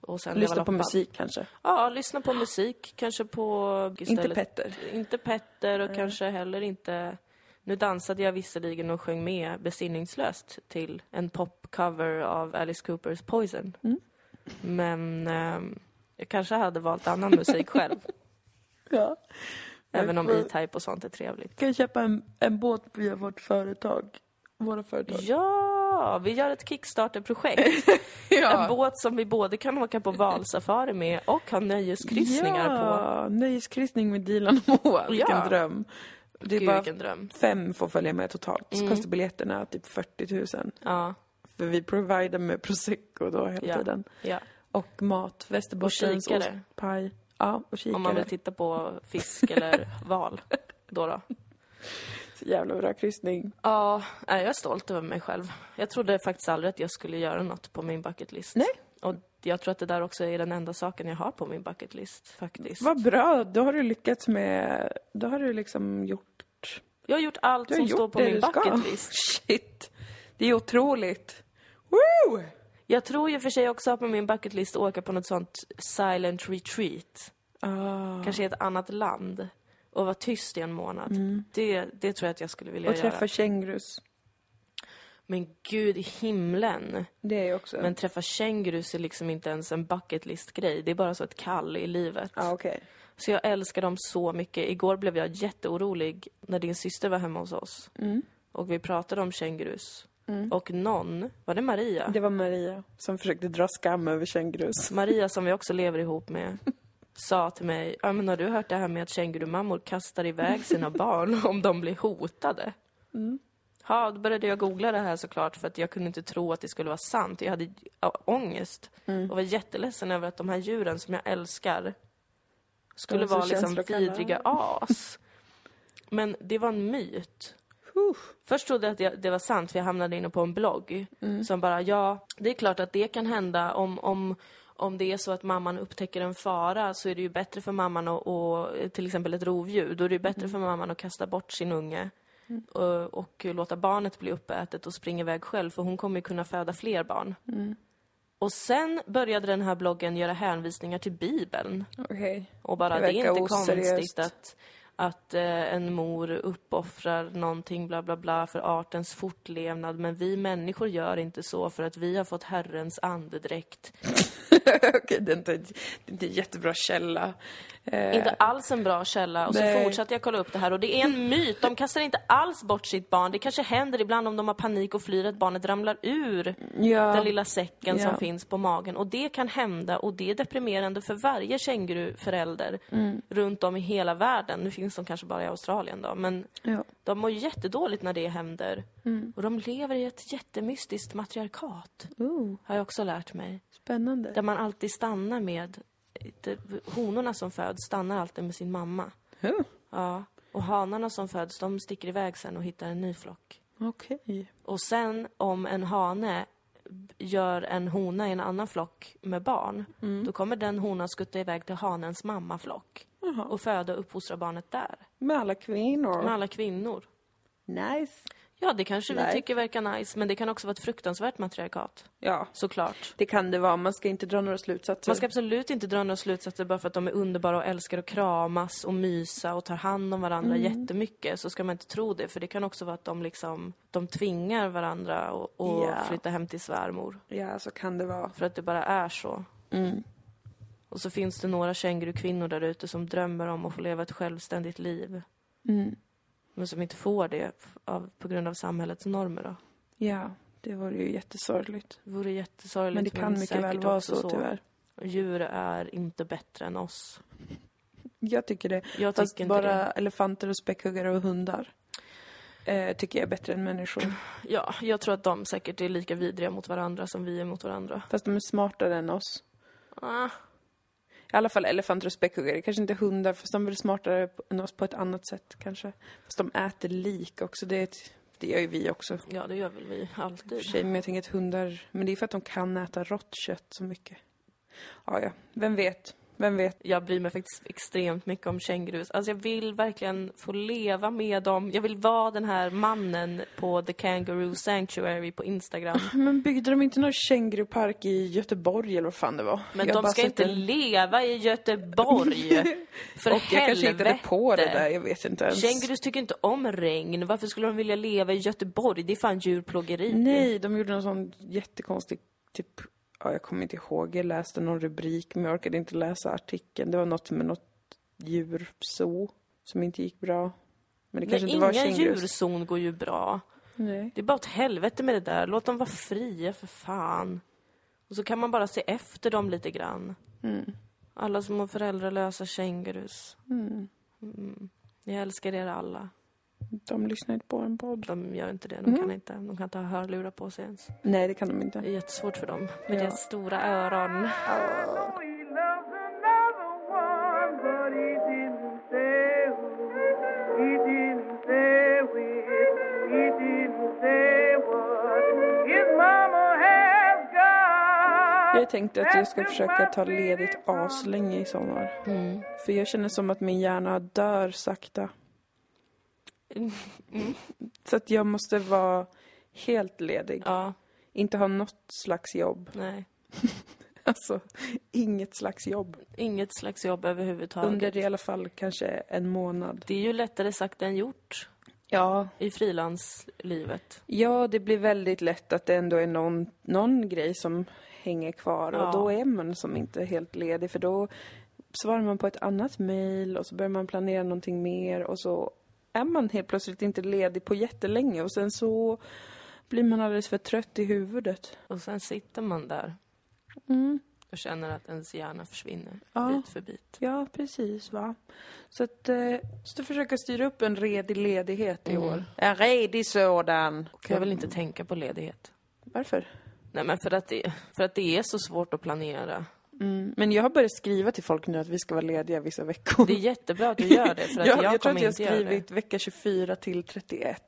Och sen lyssna på musik kanske. Ja, lyssna på musik. Kanske på... Inte Petter. Inte Petter och kanske heller inte... Nu dansade jag visserligen och sjöng med besinningslöst till en popcover av Alice Coopers Poison. Mm. Men ehm, jag kanske hade valt annan musik själv. Ja. även om E-Type och sånt är trevligt. Kan köpa en, en båt via vårt företag? Våra företag. Ja, vi gör ett Kickstarter-projekt. En båt som vi både kan åka på valsafari med och ha nöjeskryssningar på. ja, nöjeskryssning med Dilan och Moa. Vilken Ja. dröm. Det är Gud, bara dröm. fem får följa med totalt. Så Mm. kostar biljetterna typ 40 000. Ja, För vi provider med prosecco då hela Ja. tiden. ja. Och mat, västerbottens ostpaj. Ja, och kikare. Om man vill titta på fisk eller val. Då då. Så jävla bra kryssning. Ja, jag är stolt över mig själv. Jag trodde faktiskt aldrig att jag skulle göra något på min bucket list. Nej. Och jag tror att det där också är den enda saken jag har på min bucket list, faktiskt. Vad bra, då har du lyckats med... Då har du liksom gjort... Jag har gjort allt har som gjort står på min bucket list. Shit! Det är otroligt. Woo! Jag tror ju för sig också att på min bucket list åka på något sånt silent retreat. Ah. Kanske i ett annat land. Och vara tyst i en månad. Det, det tror jag att jag skulle vilja Och träffa göra. kängurus. Men gud i himlen. Det är jag också. Men träffa kängurus är liksom inte ens en bucket list-grej. Det är bara så ett kall i livet. Ja, okej. Så jag älskar dem så mycket. Igår blev jag jätteorolig när din syster var hemma hos oss. Mm. Och vi pratade om kängurus. Och någon, var det Maria? Det var Maria som försökte dra skam över kängurus. Maria som vi också lever ihop med sa till mig, ja men har du hört det här med att kängurumammor kastar iväg sina barn om de blir hotade? Ja, då började jag googla det här såklart för att jag kunde inte tro att det skulle vara sant. Jag hade ångest och var jätteledsen över att de här djuren som jag älskar skulle De är så vara liksom vidriga as. Men det var en myt. Först trodde jag att det- det var sant för jag hamnade inne på en blogg som bara, ja, det är klart att det kan hända. Om, om, om det är så att mamman upptäcker en fara så är det ju bättre för mamman att, och, till exempel ett rovdjur, då är det ju bättre för mamman att kasta bort sin unge och, och låta barnet bli uppätet och springa iväg själv för hon kommer ju kunna föda fler barn. Och sen började den här bloggen göra hänvisningar till Bibeln. Okej. Och bara, Det det, är inte oseriöst. konstigt att, att eh, en mor uppoffrar någonting bla bla bla för artens fortlevnad. Men vi människor gör inte så för att vi har fått Herrens andedräkt. Okej, det är inte, det är inte en jättebra källa. Eh, Inte alls en bra källa. Och så Nej. fortsatte jag kolla upp det här och det är en myt. De kastar inte alls bort sitt barn. Det kanske händer ibland om de har panik och flyr att barnet ramlar ur ja, den lilla säcken Ja. som finns på magen. Och det kan hända och det är deprimerande för varje känguruförälder Mm. runt om i hela världen. Nu finns de kanske bara i Australien då, men ja. de mår jättedåligt när det händer. Mm. Och de lever i ett jättemystiskt matriarkat, Oh, har jag också lärt mig. spännande. Där man alltid stannar med, honorna som föds stannar alltid med sin mamma. Oh, Ja. Och hanarna som föds, de sticker iväg sen och hittar en ny flock. Okej. Och sen om en hane gör en hona i en annan flock med barn, då kommer den honan skutta iväg till hanens mammaflock Jaha. och föda och uppfostra barnet där. Med alla kvinnor. Med alla kvinnor. Nice. Ja, det kanske vi Nej. tycker verkar nice, men det kan också vara ett fruktansvärt matriarkat. Ja, Såklart. det kan det vara. Man ska inte dra några slutsatser. Man ska absolut inte dra några slutsatser bara för att de är underbara och älskar att kramas och mysa och tar hand om varandra jättemycket. Så ska man inte tro det, för det kan också vara att de liksom, de tvingar varandra och, och flytta hem till svärmor. Ja, så kan det vara. För att det bara är så. Mm. Och så finns det några kängurukvinnor där ute som drömmer om att få leva ett självständigt liv. Mm. Men som inte får det av, på grund av samhällets normer då. Ja, det vore ju jättesorgligt. Det vore jättesorgligt Men det kan mycket väl vara också så, tyvärr. Djur är inte bättre än oss. Jag tycker det. Jag Fast tycker inte bara det. elefanter och späckhuggare och hundar eh, tycker jag är bättre än människor. Ja, jag tror att de säkert är lika vidriga mot varandra som vi är mot varandra. Fast de är smartare än oss. Ah, I alla fall elefanter och späckhuggare. Kanske inte hundar, fast de är väl smartare än oss på ett annat sätt kanske. Fast de äter lik också. Det, ett, det gör ju vi också. ja, det gör väl vi alltid. för sig, men jag tänker att hundar... Men det är för att de kan äta rått kött så mycket. Ja, ja. Vem vet? Vem vet? Jag bryr mig faktiskt extremt mycket om kängurus. Alltså jag vill verkligen få leva med dem. Jag vill vara den här mannen på The Kangaroo Sanctuary på Instagram. Men byggde de inte någon kängurupark i Göteborg eller vad fan det var? Men Jag de ska inte en- leva i Göteborg. För Och jag kanske hittade helvete. på det där, jag vet inte ens. Kängurus tycker inte om regn. Varför skulle de vilja leva i Göteborg? Det är fan djurplågeri. Nej, de gjorde någon sån jättekonstig, typ, ja, jag kommer inte ihåg. Jag läste någon rubrik, men jag orkade inte läsa artikeln. Det var något med något djurzoo som inte gick bra. Men det kanske Nej, inte var inga kängurus. djurzon går ju bra. Nej. Det är bara åt helvete med det där. Låt dem vara fria för fan. Och så kan man bara se efter dem lite grann. Mm. Alla små föräldralösa kängurus. Mm. Jag älskar er alla. De lyssnar inte på en podd. De gör inte det. Mm. De kan inte. De kan inte ha hörlurar på sig ens. Nej, det kan de Det är inte. jättesvårt för dem. Med Ja. deras stora öron. Oh. Jag tänkte att jag ska försöka ta ledigt aslänge i sommar. Mm. För jag känner som att min hjärna dör sakta. Så att jag måste vara helt ledig. Ja, Inte ha något slags jobb. nej. Alltså, inget slags jobb. Inget slags jobb överhuvudtaget. Under i alla fall kanske en månad. Det är ju lättare sagt än gjort Ja. i frilanslivet. Ja, det blir väldigt lätt att det ändå är någon, någon grej som hänger kvar. Ja. Och då är man som inte helt ledig. För då svarar man på ett annat mejl och så börjar man planera någonting mer. Och så är man helt plötsligt inte ledig på jättelänge. Och sen så blir man alldeles för trött i huvudet. Och sen sitter man där Mm. och känner att ens hjärna försvinner Ja. bit för bit. Ja, precis va. Så att, eh, så att försöka styra upp en redig ledighet i Mm. år. En redig sådan. Jag vill inte tänka på ledighet. Varför? Nej men för att det, för att det är så svårt att planera. Mm. Men jag har börjat skriva till folk nu att vi ska vara lediga vissa veckor. Det är jättebra att du gör det för att jag, jag, jag tror kommer att jag har inte göra det. skrivit vecka 24 till 31.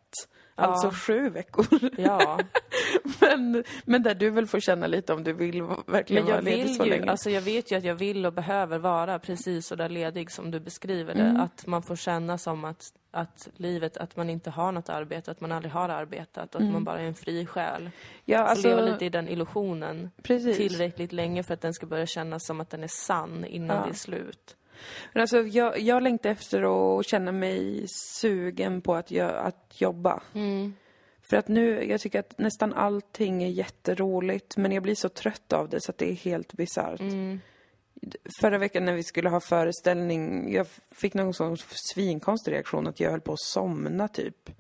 Ja. Alltså sju veckor. Ja, men, men där du väl får känna lite om du vill verkligen vara ledig så ju, länge. alltså jag vet ju att jag vill och behöver vara precis så där ledig som du beskriver det. Mm. Att man får känna som att, att livet, att man inte har något arbete, att man aldrig har arbetat och att man bara är en fri själ. ja, Få Mm. alltså, leva lite i den illusionen precis. tillräckligt länge för att den ska börja kännas som att den är sann innan Ja. det är slut. Men alltså, jag, jag längtar efter att känna mig sugen på att, gö- att jobba. För att nu, jag tycker att nästan allting är jätteroligt men jag blir så trött av det så att det är helt bisarrt. Förra veckan när vi skulle ha föreställning, jag fick någon sån svinkonstig reaktion att jag höll på att somna typ.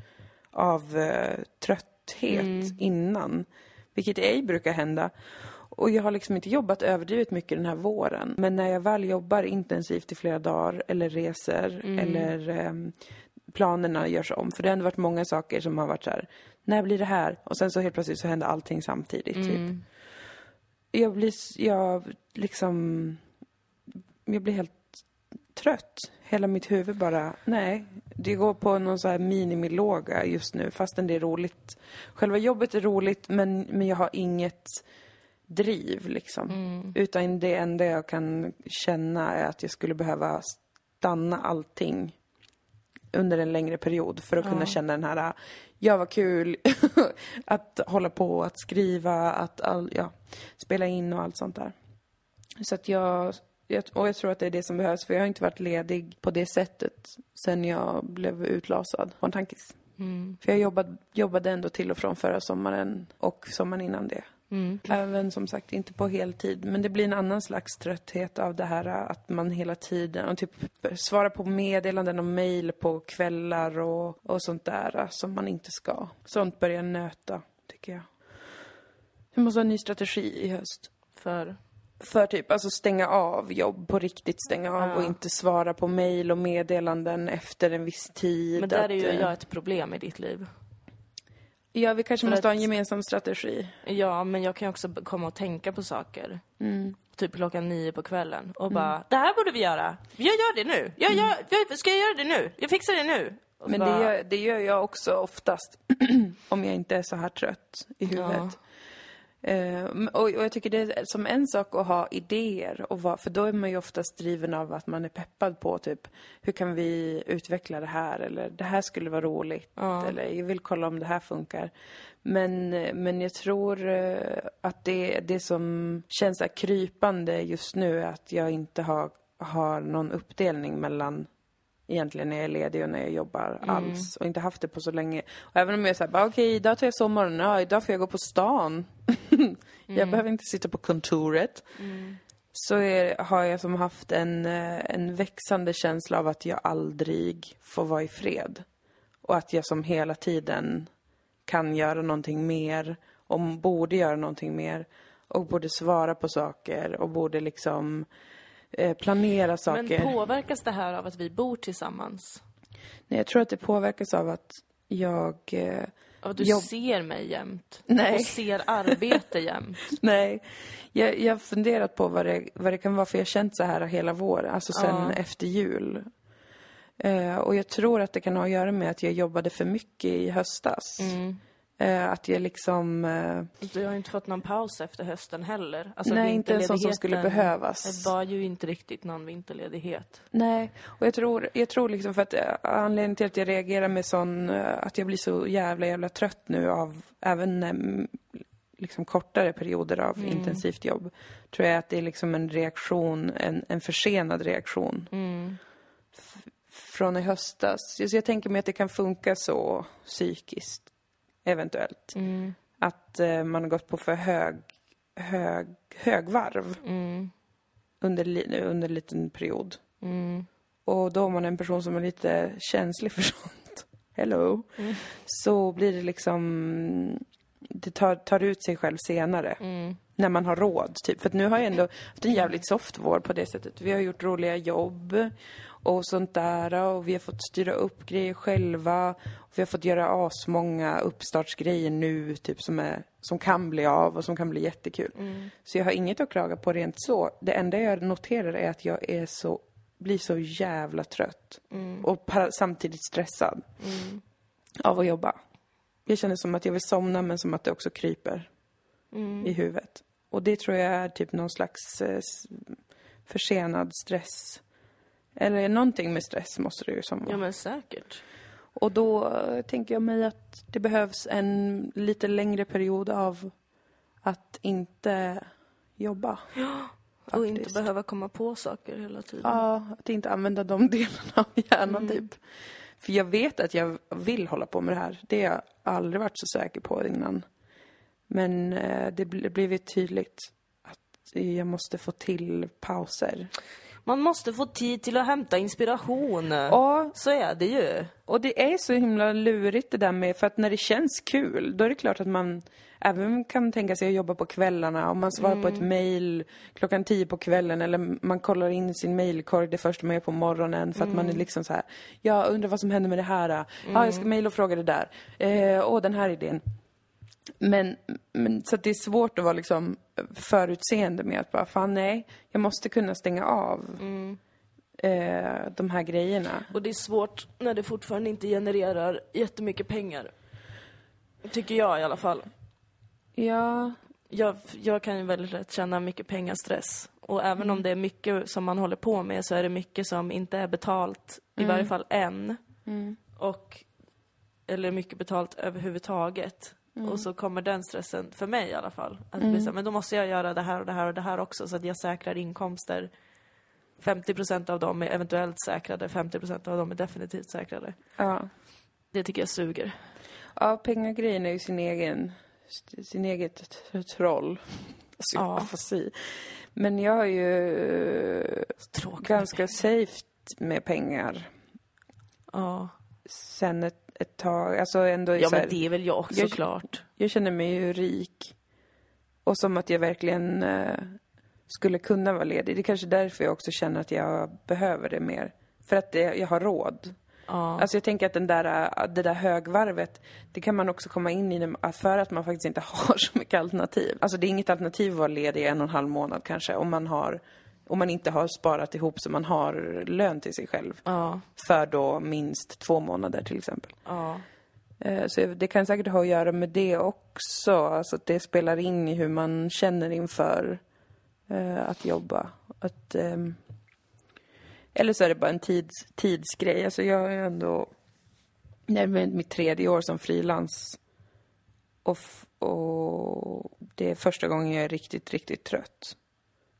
Av eh, trötthet innan. Vilket ej brukar hända. Och jag har liksom inte jobbat överdrivet mycket den här våren. Men när jag väl jobbar intensivt i flera dagar eller reser eller ehm, planerna görs om. För det har ändå varit många saker som har varit så här, när blir det här? Och sen så helt plötsligt så händer allting samtidigt typ. Jag blir, jag liksom, jag blir helt trött. Hela mitt huvud bara, nej. Det går på någon så här minimilåga just nu fastän det är roligt. Själva jobbet är roligt men, men jag har inget driv liksom. Utan det enda jag kan känna är att jag skulle behöva stanna allting under en längre period för att kunna känna den här, ja vad kul att hålla på, att skriva, att all, ja, spela in och allt sånt där. Så att jag, och jag tror att det är det som behövs för jag har inte varit ledig på det sättet sen jag blev utlasad på en tankis. För jag jobbade, jobbade ändå till och från förra sommaren och sommaren innan det. Även som sagt inte på heltid. Men det blir en annan slags trötthet av det här att man hela tiden typ svarar på meddelanden och mejl på kvällar och, och sånt där som man inte ska. Sånt börjar nöta, tycker jag. Vi måste ha en ny strategi i höst. För för typ, alltså stänga av jobb, på riktigt stänga av Ja. och inte svara på mejl och meddelanden efter en viss tid. Men där att, är ju eh, jag ett problem i ditt liv. Ja, vi kanske för måste ha en att- gemensam strategi. Ja, men jag kan ju också komma och tänka på saker. Mm. Typ klockan nio på kvällen och bara, det här borde vi göra. Jag gör det nu. Jag gör, jag, ska jag göra det nu? Jag fixar det nu. Och Men bara, det gör, det gör jag också oftast, om jag inte är så här trött i huvudet. Eh, och, och jag tycker det är som en sak att ha idéer, och vara, för då är man ju oftast driven av att man är peppad på typ, hur kan vi utveckla det här? Eller det här skulle vara roligt. Eller jag vill kolla om det här funkar. Men, men jag tror eh, att det, det som känns krypande just nu är att jag inte har, har någon uppdelning mellan egentligen när jag är ledig och när jag jobbar alls. Och inte haft det på så länge. Och även om jag säger okej, idag tar jag sommaren, ja, idag får jag gå på stan. jag behöver inte sitta på kontoret. Så är, har jag som haft en, eh, en växande känsla av att jag aldrig får vara i fred. Och att jag som hela tiden kan göra någonting mer och borde göra någonting mer. Och borde svara på saker och borde liksom planera saker. Men påverkas det här av att vi bor tillsammans? Nej, jag tror att det påverkas av att jag... Eh, Av att du Jobb- ser mig jämt? Nej. Och ser arbete jämt? nej, jag, jag har funderat på vad det, vad det kan vara, för jag har känt så här hela våren, alltså sen Ja. efter jul. Eh, och jag tror att det kan ha att göra med att jag jobbade för mycket i höstas. Mm. Eh, att jag liksom... Eh, Du har inte fått någon paus efter hösten heller. Alltså, nej, inte en sån som skulle behövas. var ju inte riktigt någon vinterledighet. Nej, och jag tror, jag tror liksom för att eh, anledningen till att jag reagerar med sån, att jag blir så jävla jävla trött nu av även liksom kortare perioder av Mm. intensivt jobb, tror jag att det är liksom en reaktion, en, en försenad reaktion. Mm. Från i höstas. Så jag tänker mig att det kan funka så psykiskt, eventuellt. Mm. Att eh, man har gått på för hög, hög, högvarv Mm. under, under en liten period. Mm. Och då är man en person som är lite känslig för sånt. Hello. Så blir det liksom... Det tar, tar ut sig själv senare. Mm. När man har råd, typ. För att nu har jag ändå haft en jävligt soft vår på det sättet. Vi har gjort roliga jobb och sånt där. Och vi har fått styra upp grejer själva. Och vi har fått göra asmånga uppstartsgrejer nu, typ som, är, som kan bli av och som kan bli jättekul. Så jag har inget att klaga på rent så. Det enda jag noterar är att jag är så, blir så jävla trött. Och para, samtidigt stressad av att jobba. Jag känner som att jag vill somna men som att det också kryper i huvudet. Och det tror jag är typ någon slags eh, försenad stress. Eller någonting med stress måste det ju som vara. Ja, men säkert. Och då eh, tänker jag mig att det behövs en lite längre period av att inte jobba. Och inte Faktiskt. behöva komma på saker hela tiden. Ja, att inte använda de delarna av hjärnan typ. För jag vet att jag vill hålla på med det här. Det har jag aldrig varit så säker på innan. Men eh, det bl- blivit tydligt att jag måste få till pauser. Man måste få tid till att hämta inspiration. Ja, Så är det ju. och det är så himla lurigt det där med, för att när det känns kul, då är det klart att man även kan tänka sig att jobba på kvällarna. Om man svarar på ett mejl klockan tio på kvällen eller man kollar in sin mejlkorg det första man gör på morgonen för att man är liksom så här, jag undrar vad som händer med det här. Ja, jag ska mejla och fråga det där. Eh, åh, den här idén. Men, men så det är svårt att vara liksom förutseende med att bara, fan nej, jag måste kunna stänga av eh, de här grejerna. Och det är svårt när det fortfarande inte genererar jättemycket pengar. Tycker jag i alla fall. Ja, Jag, jag kan ju väldigt lätt känna mycket pengastress. Och även om det är mycket som man håller på med så är det mycket som inte är betalt, i varje fall än. Och, eller mycket betalt överhuvudtaget. Och så kommer den stressen, för mig i alla fall, att bli så men då måste jag göra det här och det här och det här också så att jag säkrar inkomster. 50% av dem är eventuellt säkrade, 50% av dem är definitivt säkrade. ja. Det tycker jag suger. Ja, pengagrejen är ju sin egen, sin eget troll. Alltså, Ja. säga. Men jag har ju ganska safe med pengar Ja, sen ett, ett tag. Alltså ändå ja så här, men det är väl jag också jag- såklart. jag känner mig ju rik. Och som att jag verkligen eh, skulle kunna vara ledig. Det är kanske därför jag också känner att jag behöver det mer. För att det, jag har råd. Ja. Alltså jag tänker att den där, det där högvarvet, det kan man också komma in i för att man faktiskt inte har så mycket alternativ. Alltså det är inget alternativ att vara ledig en och en halv månad kanske om man har om man inte har sparat ihop så man har lön till sig själv. Ja. För då minst två månader till exempel. Ja. Eh, Så det kan säkert ha att göra med det också. Alltså att det spelar in i hur man känner inför eh, att jobba. Att, ehm, eller så är det bara en tids, tidsgrej. Alltså jag är ändå... Det är mitt tredje år som frilans. Och, och det är första gången jag är riktigt, riktigt trött.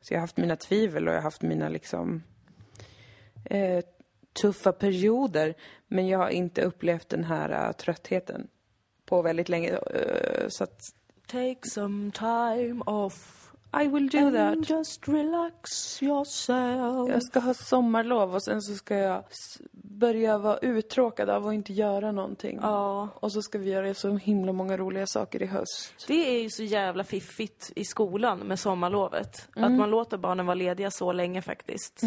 Så jag har haft mina tvivel och jag har haft mina liksom eh, tuffa perioder. Men jag har inte upplevt den här uh, tröttheten på väldigt länge. Uh, så att Take some time off i will do and that. just relax yourself. Jag ska ha sommarlov och sen så ska jag börja vara uttråkad av att inte göra någonting. Ja. Och så ska vi göra så himla många roliga saker i höst. Det är ju så jävla fiffigt i skolan med sommarlovet. Att Mm. man låter barnen vara lediga så länge faktiskt.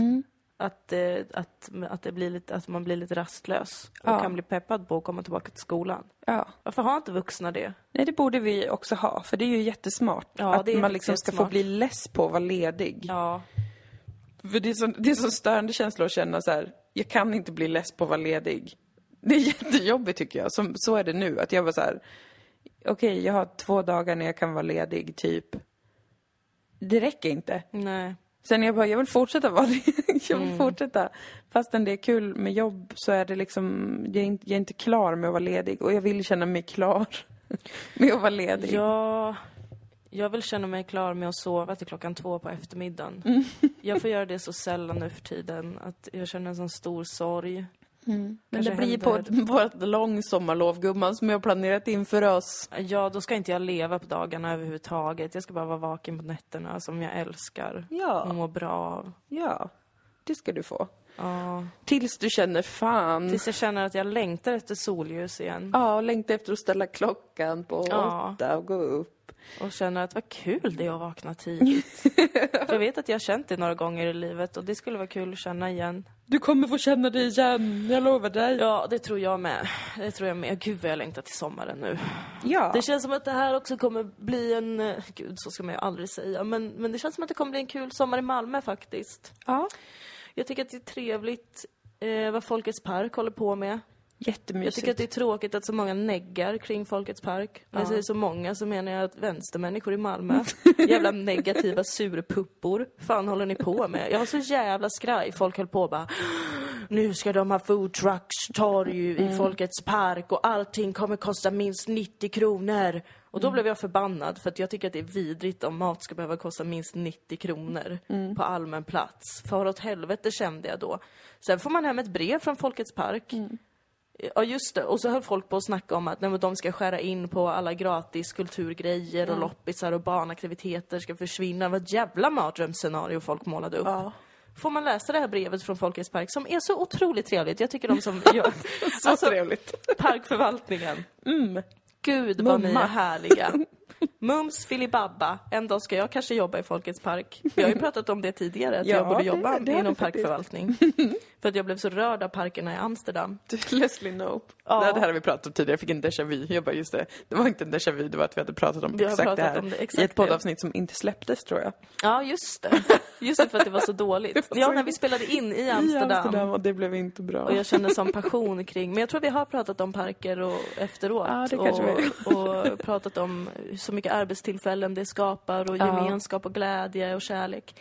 Att, eh, att, att, det blir lite, att man blir lite rastlös och Ja. kan bli peppad på att komma tillbaka till skolan. Ja. Varför har inte vuxna det? Nej, det borde vi också ha, för det är ju jättesmart. Ja, att man liksom ska få bli less på att vara ledig. Ja. För det är, så, det är så störande känsla att känna så här, jag kan inte bli less på att vara ledig. Det är jättejobbigt tycker jag. Som, så är det nu. Att jag var så här, okej, jag har två dagar när jag kan vara ledig, typ. Det räcker inte. Nej. Sen jag bara, jag vill fortsätta vara ledig. Jag vill Mm. fortsätta. Fastän det är kul med jobb så är det liksom, jag är, inte, jag är inte klar med att vara ledig. Och jag vill känna mig klar med att vara ledig. Ja, jag vill känna mig klar med att sova till klockan två på eftermiddagen. Mm. Jag får göra det så sällan nu för tiden att jag känner en sån stor sorg. Men Kanske det blir händer- på vårt långsommarlov, gumman, som jag har planerat in för oss. Ja, då ska inte jag leva på dagarna överhuvudtaget. Jag ska bara vara vaken på nätterna som jag älskar och Ja, mår bra av. ja. Det ska du få. Ja. Tills du känner fan. Tills jag känner att jag längtar efter solljus igen. Ja, och längtar efter att ställa klockan på Ja. åtta och gå upp. Och känner att vad kul det är att vakna tidigt. För jag vet att jag har känt det några gånger i livet och det skulle vara kul att känna igen. Du kommer få känna det igen, jag lovar dig. Ja, det tror jag med. Det tror jag med. Gud vad jag längtar till sommaren nu. Ja. Det känns som att det här också kommer bli en... Gud, så ska man ju aldrig säga. Men, men det känns som att det kommer bli en kul sommar i Malmö faktiskt. ja. Jag tycker att det är trevligt eh, vad Folkets Park håller på med. Jag Jättemysigt. tycker att det är tråkigt att så många neggar kring Folkets Park. När jag säger så många så menar jag att vänstermänniskor i Malmö, jävla negativa surpuppor, fan håller ni på med? Jag var så jävla skraj. Folk höll på bara, nu ska de ha food trucks, torg i Folkets Park och allting kommer kosta minst 90 kronor. Och då blev jag förbannad för att jag tycker att det är vidrigt om mat ska behöva kosta minst 90 kronor på allmän plats. För åt helvete kände jag då. Sen får man hem ett brev från Folkets Park Ja just det, och så höll folk på att snacka om att nej, de ska skära in på alla gratis kulturgrejer och loppisar och barnaktiviteter ska försvinna. Vad jävla mardrömsscenario folk målade upp. Ja. Får man läsa det här brevet från Folkets Park som är så otroligt trevligt. Jag tycker de som gör Så Alltså- trevligt. parkförvaltningen. Mm. Gud vad ni Mumma. är härliga. Mums filibabba. En dag ska jag kanske jobba i Folkets Park. Vi har ju pratat om det tidigare, att Ja, jag borde det- jobba det har inom parkförvaltning. För att jag blev så rörd av parkerna i Amsterdam. Leslie Knope. Ja. Det här har vi pratat om tidigare, jag fick en déjà vu. Jag bara, just det. Det var inte en déjà vu, det var att vi hade pratat om Vi exakt pratat det här. om det, exakt I ett det. poddavsnitt som inte släpptes, tror jag. Ja, just det. Just det, för att det var så dåligt. Det var Ja, så- när vi spelade in i I Amsterdam. Amsterdam, och det blev inte bra. Och jag kände sån passion kring, men jag tror vi har pratat om parker och efteråt. Ja, det kanske och, och pratat om så mycket arbetstillfällen det skapar och Ja. gemenskap och glädje och kärlek.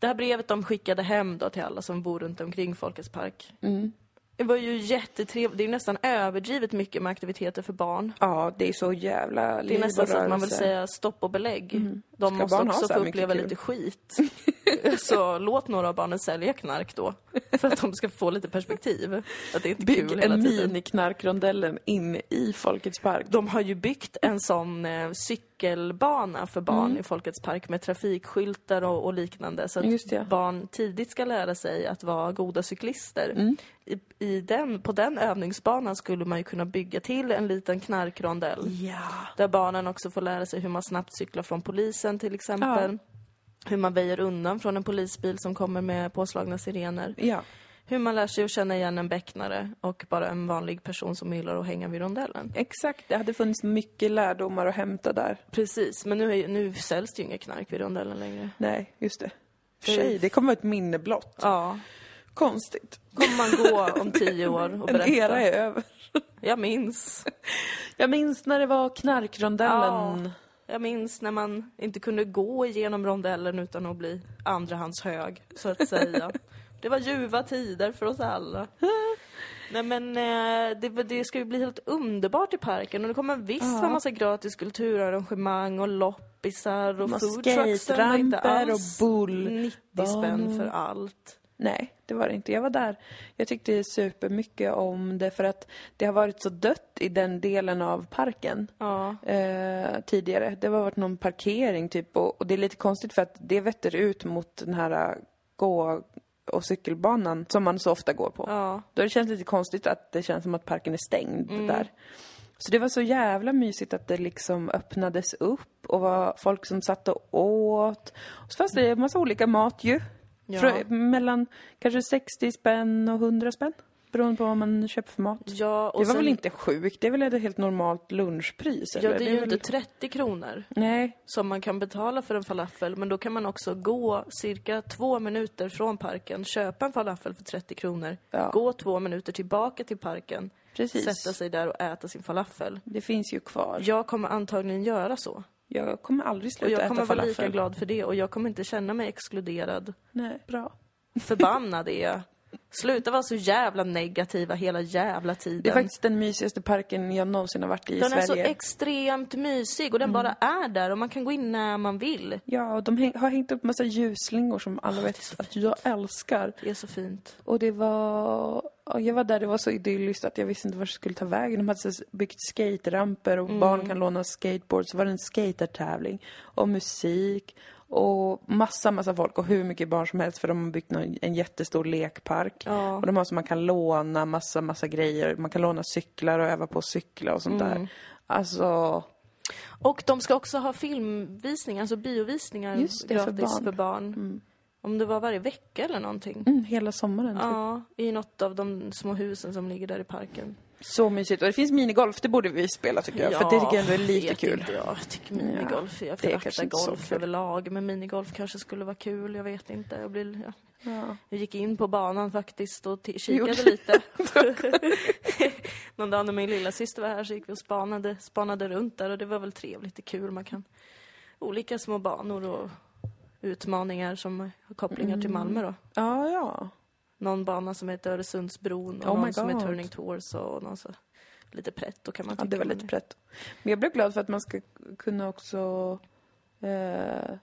Det här brevet de skickade hem då till alla som bor runt omkring Folkets Park. Mm. Det var ju jättetrevligt. Det är nästan överdrivet mycket med aktiviteter för barn. Ja, det är så jävla Det är nästan så att man vill säga stopp och belägg. De Ska måste också så få uppleva kul? lite skit. så låt några av barnen sälja knark då. För att de ska få lite perspektiv. Att det är inte Bygg kul hela en mini-knarkrondellen inne i Folkets Park. De har ju byggt en sån eh, cykelbana för barn Mm. i Folkets Park med trafikskyltar och, och liknande. Så att barn tidigt ska lära sig att vara goda cyklister. Mm. I, den, på den övningsbanan skulle man ju kunna bygga till en liten knarkrondell. Ja. Där barnen också får lära sig hur man snabbt cyklar från polisen till exempel. Hur man väjer undan från en polisbil som kommer med påslagna sirener. Ja. Hur man lär sig att känna igen en becknare och bara en vanlig person som gillar att hänga vid rondellen. Exakt, det hade funnits mycket lärdomar att hämta där. Precis, men nu, är, nu säljs det ju inget knark vid rondellen längre. Nej, just det. För Det- sig, det kommer vara ett minne blott. Ja. Konstigt. Kommer man gå om tio år och En berätta? era är över. Jag minns. Jag minns när det var knarkrondellen. Ja. Jag minns när man inte kunde gå igenom rondellen utan att bli andrahandshög, så att säga. Det var ljuva tider för oss alla. Nej men eh, det, det ska ju bli helt underbart i parken och det kommer visst vara massa gratis kulturarrangemang och loppisar och Med food trucks. Den var inte skateramper och bull. 90 spänn för allt. Nej, det var det inte. Jag var där. Jag tyckte supermycket om det för att det har varit så dött i den delen av parken Ja. eh, tidigare. Det har varit någon parkering typ och, och det är lite konstigt för att det vetter ut mot den här eh, gå och cykelbanan som man så ofta går på. Ja. Då har det känts lite konstigt att det känns som att parken är stängd Mm. där. Så det var så jävla mysigt att det liksom öppnades upp och var folk som satt och åt. Och så fanns det en massa olika mat ju. Ja. Frö- mellan kanske 60 spänn och 100 spänn. Beroende på vad man köper för mat. Ja, det var sen, väl inte sjukt? Det är väl ett helt normalt lunchpris? Ja, eller? det är ju väl... inte 30 kronor. Nej, som man kan betala för en falafel, men då kan man också gå cirka två minuter från parken, köpa en falafel för 30 kronor, Ja. gå två minuter tillbaka till parken, precis. sätta sig där och äta sin falafel. Det finns ju kvar. Jag kommer antagligen göra så. Jag kommer aldrig Och sluta jag kommer äta vara lika glad för det och jag kommer inte känna mig exkluderad. Nej, bra. Förbannad är jag. Sluta vara så jävla negativa hela jävla tiden. Det är faktiskt den mysigaste parken jag någonsin har varit i i den är Sverige. så extremt mysig och den bara är där och man kan gå in när man vill. Ja, och de häng, har hängt upp massa ljusslingor som alla är vet att jag älskar. Det är så fint. Och det var... ja, Jag var där, det var så idylliskt att jag visste inte vart jag skulle ta vägen. De hade byggt skateramper och Mm. barn kan låna skateboard. Så var det en skatertävling och musik och massa, massa folk och hur mycket barn som helst för de har byggt någon, en jättestor lekpark. Ja. Och de har så man kan låna massa, massa grejer. Man kan låna cyklar och öva på att cykla och sånt Mm. där. Alltså, Och de ska också ha filmvisningar, alltså biovisningar Just det, för gratis barn. för barn. Om det var varje vecka eller någonting. mm, hela sommaren. typ. Ja, i något av de små husen som ligger där i parken. Så mysigt. Och det finns minigolf, det borde vi spela tycker jag. för det tycker jag ändå är lite kul. Inte, jag tycker minigolf, jag det är kanske föraktar golf överlag. Men minigolf kanske skulle vara kul, jag vet inte. Jag, blir, ja. Ja. jag gick in på banan faktiskt och kikade lite. Någon dag när min lilla syster var här så gick vi och spanade, spanade runt där och det var väl trevligt, det är kul. Man kan olika små banor och utmaningar som har kopplingar till Mm. Malmö då. Ja, ja. Någon bana som heter Öresundsbron och Oh my någon som är God. Turning Tours och någon så lite pretto kan man Ja, tycka. det var men lite prätt. Men jag blev glad för att man ska kunna också... Eh,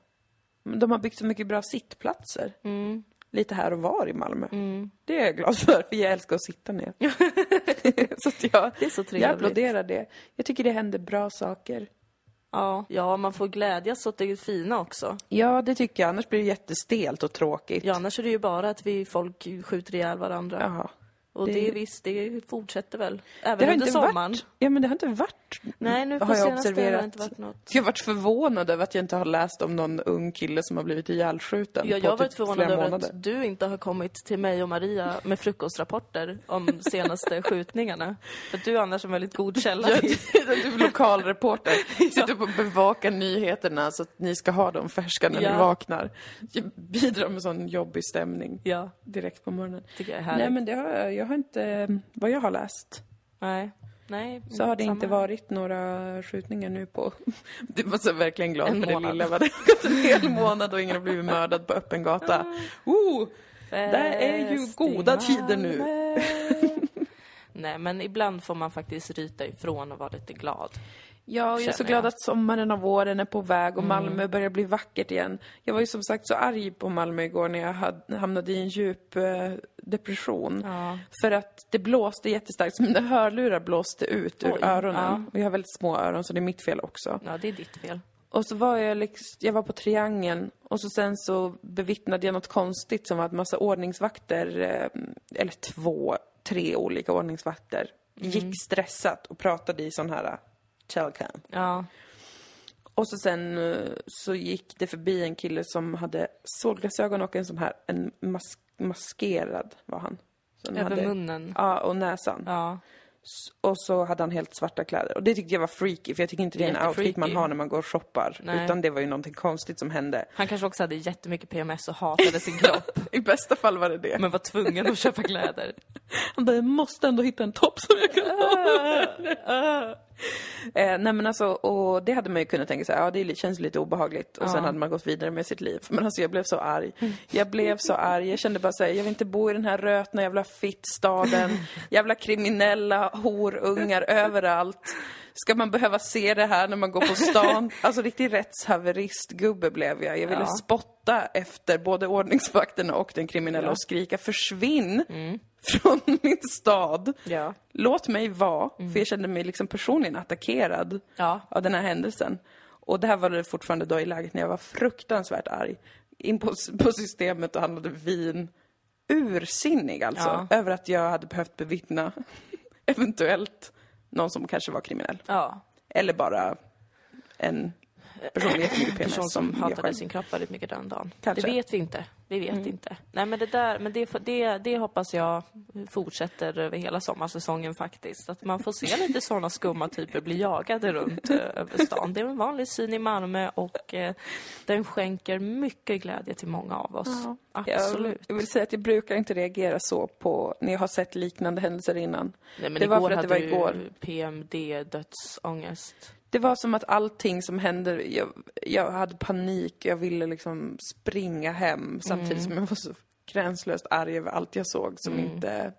de har byggt så mycket bra sittplatser. Mm, Lite här och var i Malmö. mm. Det är jag glad för, för jag älskar att sitta ner. så att jag, Det är så jag trevligt. applåderar det. Jag tycker det händer bra saker. Ja, ja, man får glädjas åt det fina också. Ja, det tycker jag. Annars blir det jättestelt och tråkigt. Ja, annars är det ju bara att vi folk skjuter ihjäl varandra. Jaha. Och det, det- visst, det fortsätter väl. Det Även har under inte sommaren. varit... Ja, men det har inte varit... Nej, nu på har jag senaste har det observerat. inte varit något. Jag har varit förvånad över att jag inte har läst om någon ung kille som har blivit ihjälskjuten Ja, jag har varit typ förvånad över månader. att du inte har kommit till mig och Maria med frukostrapporter om senaste skjutningarna. För du är annars en väldigt god källa. Jag till- är du lokalreporter. Sitter upp och bevakar nyheterna så att ni ska ha dem färska när Ja. ni vaknar. Jag bidrar med sån jobbig stämning Ja, direkt på morgonen. tycker jag är härligt. Nej men det har jag har inte, vad jag har läst, Nej. Nej, så har det samma inte varit några skjutningar nu på, du var så verkligen glad En för det månad. lilla, vad det har gått en hel månad och ingen har blivit mördad på öppen gata. Oh, det är ju goda tider nu. Nej, men ibland får man faktiskt ryta ifrån och vara lite glad. Ja, och jag är så glad jag. att sommaren och våren är på väg och Mm. Malmö börjar bli vackert igen. Jag var ju som sagt så arg på Malmö igår när jag hade, hamnade i en djup eh, depression. Ja. För att det blåste jättestarkt, så mina hörlurar blåste ut ur Oj, öronen. ja. Och jag har väldigt små öron så det är mitt fel också. Ja, det är ditt fel. Och så var jag liksom, jag var på Triangeln och så sen så bevittnade jag något konstigt som var att massa ordningsvakter, eh, eller två, tre olika ordningsvakter, Mm. gick stressat och pratade i sån här Chelcam. Ja. Och så sen eh, så gick det förbi en kille som hade solglasögon och en sån här, en mas maskerad var han. Över hade, munnen. Ja, och näsan. Ja. Och så hade han helt svarta kläder. Och det tyckte jag var freaky, för jag tycker inte det är en outfit man har när man går och shoppar. Nej. Utan det var ju någonting konstigt som hände. Han kanske också hade jättemycket PMS och hatade sin kropp. I bästa fall var det det. men var tvungen att köpa kläder. Han bara, jag måste ändå hitta en topp som jag kan ha. eh, nej men alltså, och det hade man ju kunnat tänka sig, ja det känns lite obehagligt. Och sen hade man gått vidare med sitt liv. Men alltså jag blev så arg. Jag blev så arg, jag kände bara såhär, jag vill inte bo i den här rötna jävla fittstaden. Jävla kriminella horungar överallt. Ska man behöva se det här när man går på stan? Alltså riktig rättshaverist-gubbe blev jag. Jag ville Ja. spotta efter både ordningsvakterna och den kriminella Ja. och skrika försvinn från min stad. Ja. Låt mig vara, för jag kände mig liksom personligen attackerad av den här händelsen. Och det här var det fortfarande då i läget när jag var fruktansvärt arg. In på, på systemet och handlade vin. Ursinnig alltså, över att jag hade behövt bevittna eventuellt någon som kanske var kriminell. Ja. Eller bara en person med jättemycket PMS person som jag hatade själv. sin kropp väldigt mycket den dagen. Kanske. Det vet vi inte. Vi vet inte. Nej men det där, men det, det, det hoppas jag fortsätter över hela sommarsäsongen faktiskt. Att man får se lite sådana skumma typer bli jagade runt eh, över stan. Det är en vanlig syn i Malmö och eh, den skänker mycket glädje till många av oss. Absolut. Jag, vill säga att jag brukar inte reagera så på när jag har sett liknande händelser innan. Nej, men det var för att det var igår. du PMD, dödsångest. Det var som att allting som hände, jag, jag hade panik, jag ville liksom springa hem samtidigt som jag var så gränslöst arg över allt jag såg som inte,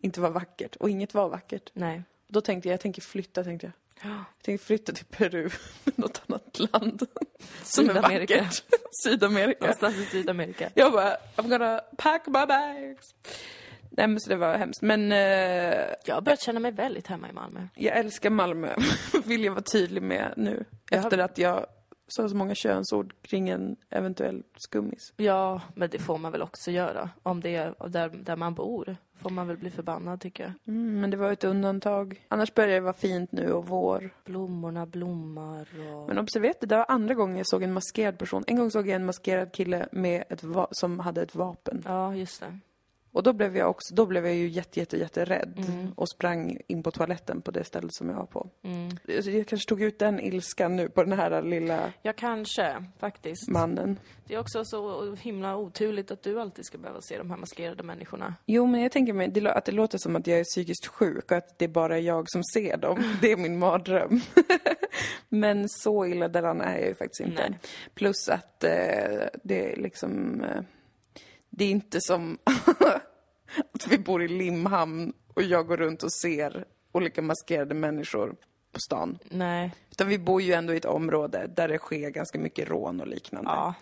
inte var vackert. Och inget var vackert. Nej. Då tänkte jag, jag tänker flytta, tänkte jag. Jag tänker flytta till Peru, något annat land. Som är vackert. Sydamerika. Någonstans i Sydamerika. Jag bara, I'm gonna pack my bags. Nej men så det var hemskt. Men eh, Jag har börjat känna mig väldigt hemma i Malmö. jag älskar Malmö, vill jag vara tydlig med nu. Jag har- Efter att jag sa så många könsord kring en eventuell skummis. Ja, men det får man väl också göra. Om det är där, där man bor får man väl bli förbannad tycker jag. Mm, men det var ett undantag. Annars börjar det vara fint nu och vår. Blommorna blommar och... Men observera, det där var andra gången jag såg en maskerad person. En gång såg jag en maskerad kille med ett som hade ett vapen. Ja, just det. Och då blev jag också, då blev jag ju jätte, jätte, jätterädd. Mm. Och sprang in på toaletten på det stället som jag var på. Mm. Alltså, Jag kanske tog ut den ilskan nu på den här lilla Ja, kanske faktiskt. mannen. Det är också så himla oturligt att du alltid ska behöva se de här maskerade människorna. Jo, men jag tänker mig att det låter som att jag är psykiskt sjuk och att det är bara jag som ser dem. Det är min mardröm. men så illa däran är jag ju faktiskt inte. Nej. Plus att eh, det är liksom... Eh, det är inte som att vi bor i Limhamn och jag går runt och ser olika maskerade människor på stan. Nej. Utan vi bor ju ändå i ett område där det sker ganska mycket rån och liknande. Ja.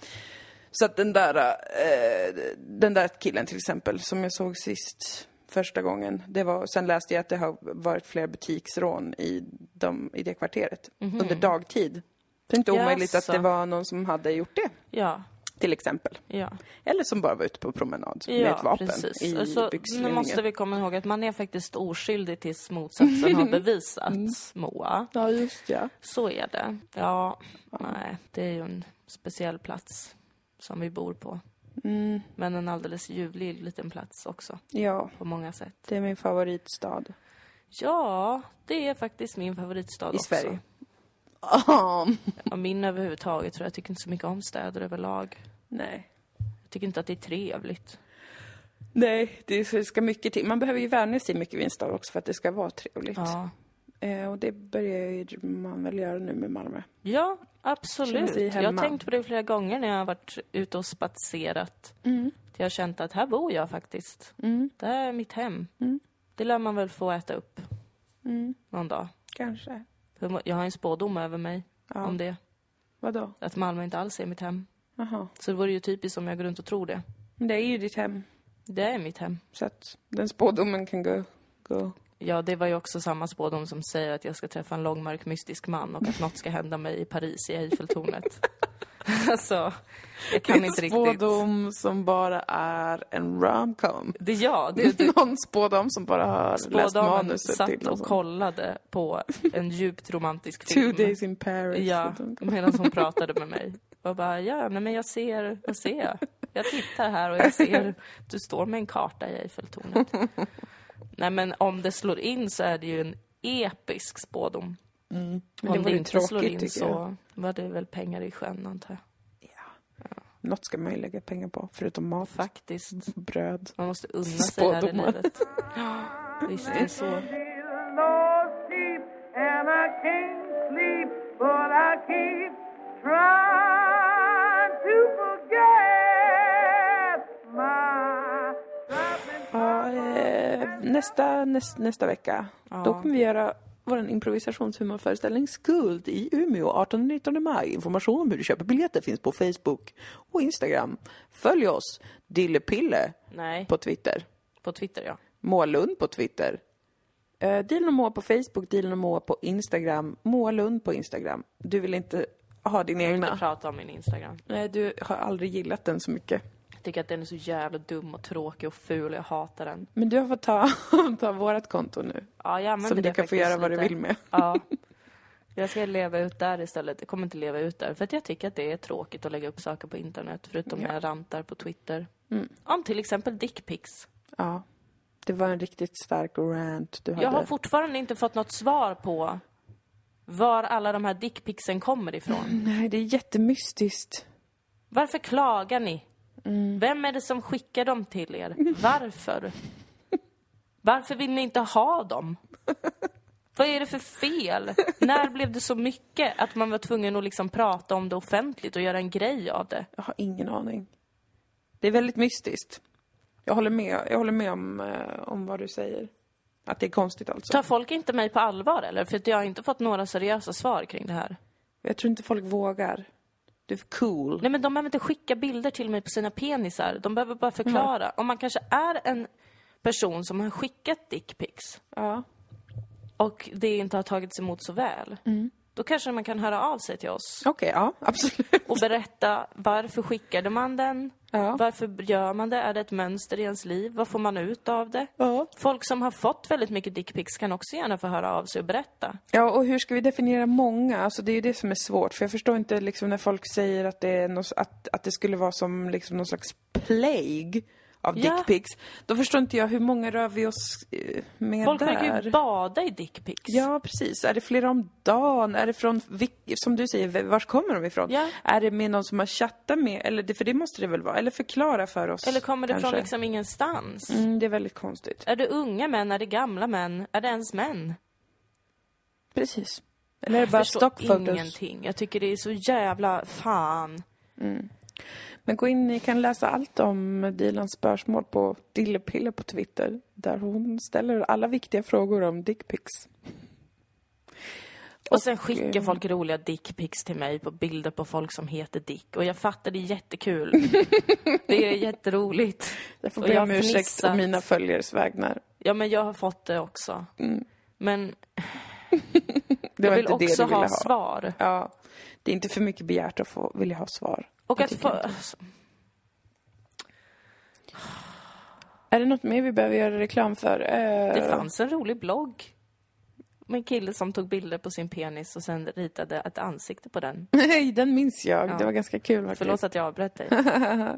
Så att den där, eh, den där killen till exempel, som jag såg sist första gången, det var, sen läste jag att det har varit fler butiksrån i, de, i det kvarteret under dagtid. Det är inte omöjligt att det var någon som hade gjort det, Ja. Till exempel. Ja. Eller som bara var ute på promenad med Ja, ett vapen precis. i så, nu byxlinningen. måste vi komma ihåg att man är faktiskt oskyldig tills motsatsen har bevisats, Moa. Ja, just ja. Så är det. Ja, nej, det är ju en speciell plats som vi bor på. Mm, Men en alldeles ljuvlig liten plats också, ja, på många sätt. det är min favoritstad. Ja, det är faktiskt min favoritstad I också. Sverige. Ja, min överhuvudtaget tror jag. Jag tycker inte så mycket om städer överlag. nej. Jag tycker inte att det är trevligt. Nej, det ska mycket till. Man behöver ju vänja sig mycket vid en stad också för att det ska vara trevligt. Ja, Eh, och det börjar man väl göra nu med Malmö. ja absolut. Jag har tänkt på det flera gånger när jag har varit ute och spatserat. Jag har känt att här bor jag faktiskt. Mm. Det här är mitt hem. Mm. Det lär man väl få äta upp Mm. någon dag. Kanske. Jag har en spådom över mig Ja. om det. Vadå? Att Malmö inte alls är mitt hem. Jaha. Så det vore ju typiskt om jag går runt och tror det. Men det är ju ditt hem. Det är mitt hem. Så att den spådomen kan gå... gå. Ja, det var ju också samma spådom som säger att jag ska träffa en långmörk mystisk man och att något ska hända mig i Paris i Eiffeltornet. alltså, jag kan inte riktigt. spådom som bara är en romcom. Det, ja, det, det, Någon spådom som bara har läst manuset satt till. och sånt. kollade på en djupt romantisk Two film. days in Paris. Ja, medan hon pratade med mig. Och bara, ja, nej men jag ser, vad ser jag? Jag tittar här och jag ser, du står med en karta i Eiffeltornet. Nej men om det slår in så är det ju en episk spådom. Men det om det ju inte slår tråkigt in så var det väl pengar i sjön antar jag. Något ska man ju lägga pengar på, förutom mat, Faktiskt. bröd. Man måste unna sig här i Spådomar. livet. Ja, visst det är så. Ja, eh, nästa, näst, nästa vecka, då kommer vi göra vår improvisationshumorföreställning Skuld i Umeå 18-19 maj. Information om hur du köper biljetter finns på Facebook och Instagram. Följ oss, Dillepille Nej, på Twitter, på Twitter ja. Moa Lund på Twitter. Eh, Dilen och Moa på Facebook, Dilen och Moa på Instagram, Moa Lund på Instagram. Du vill inte ha din Jag vill inte egna? prata om min Instagram. Nej, du har aldrig gillat den så mycket. Tycker att den är så jävla dum och tråkig och ful och jag hatar den. Men du har fått ta, ta vårat konto nu. Ja, jag använder Som du det kan få göra vad du vill med. Ja. Jag ska leva ut där istället. Jag kommer inte leva ut där. För att jag tycker att det är tråkigt att lägga upp saker på internet. Förutom när jag rantar på Twitter. Mm. Om till exempel dickpics. Ja. Det var en riktigt stark rant du hade. Jag har fortfarande inte fått något svar på var alla de här dickpicsen kommer ifrån. Nej, det är jättemystiskt. Varför klagar ni? Mm. Vem är det som skickar dem till er? Varför? Varför vill ni inte ha dem? Vad är det för fel? När blev det så mycket att man var tvungen att liksom prata om det offentligt och göra en grej av det? Jag har ingen aning. Det är väldigt mystiskt. Jag håller med, jag håller med om, eh, om vad du säger. Att det är konstigt alltså. Tar folk inte mig på allvar eller? För att jag har inte fått några seriösa svar kring det här. Jag tror inte folk vågar. Du är för cool. Nej men de behöver inte skicka bilder till mig på sina penisar. De behöver bara förklara. Om man kanske är en person som har skickat dickpics Ja. och det inte har tagits emot så väl. Då kanske man kan höra av sig till oss Okej, ja, absolut. och berätta varför skickade man den? Ja. Varför gör man det? Är det ett mönster i ens liv? Vad får man ut av det? Ja. Folk som har fått väldigt mycket dickpics kan också gärna få höra av sig och berätta. Ja, och hur ska vi definiera många? Alltså det är ju det som är svårt. För jag förstår inte liksom när folk säger att det, något, att, att det skulle vara som liksom någon slags plague av Ja. dickpics. Då förstår inte jag hur många rör vi oss eh, med Folk där? verkar ju bada i dickpics. Ja, precis. Är det flera om dagen? Är det från, som du säger, var kommer de ifrån? Ja. Är det med någon som har chattat med? Eller, för det måste det väl vara? Eller förklara för oss. Eller kommer det kanske. från liksom ingenstans? Mm, det är väldigt konstigt. Är det unga män? Är det gamla män? Är det ens män? Precis. Eller är det bara stockfotos? ingenting. Jag tycker det är så jävla fan. Men gå in, ni kan läsa allt om Dilans spörsmål på Dillepille på Twitter. Där hon ställer alla viktiga frågor om dickpics. Och sen skickar eh, folk roliga dickpics till mig på bilder på folk som heter Dick. Och jag fattar, det är jättekul. det är jätteroligt. Jag får be om ursäkt om mina följares vägnar. Ja, men jag har fått det också. Mm. Men jag vill också ha ha. svar. Ja. Det är inte för mycket begärt att få, vilja ha svar. Och Jag att få... Alltså, Är det något mer vi behöver göra reklam för? Eh, det fanns en rolig blogg. Med en kille som tog bilder på sin penis och sen ritade ett ansikte på den. Nej, den minns jag. Ja. Det var ganska kul faktiskt. Förlåt att jag avbröt dig.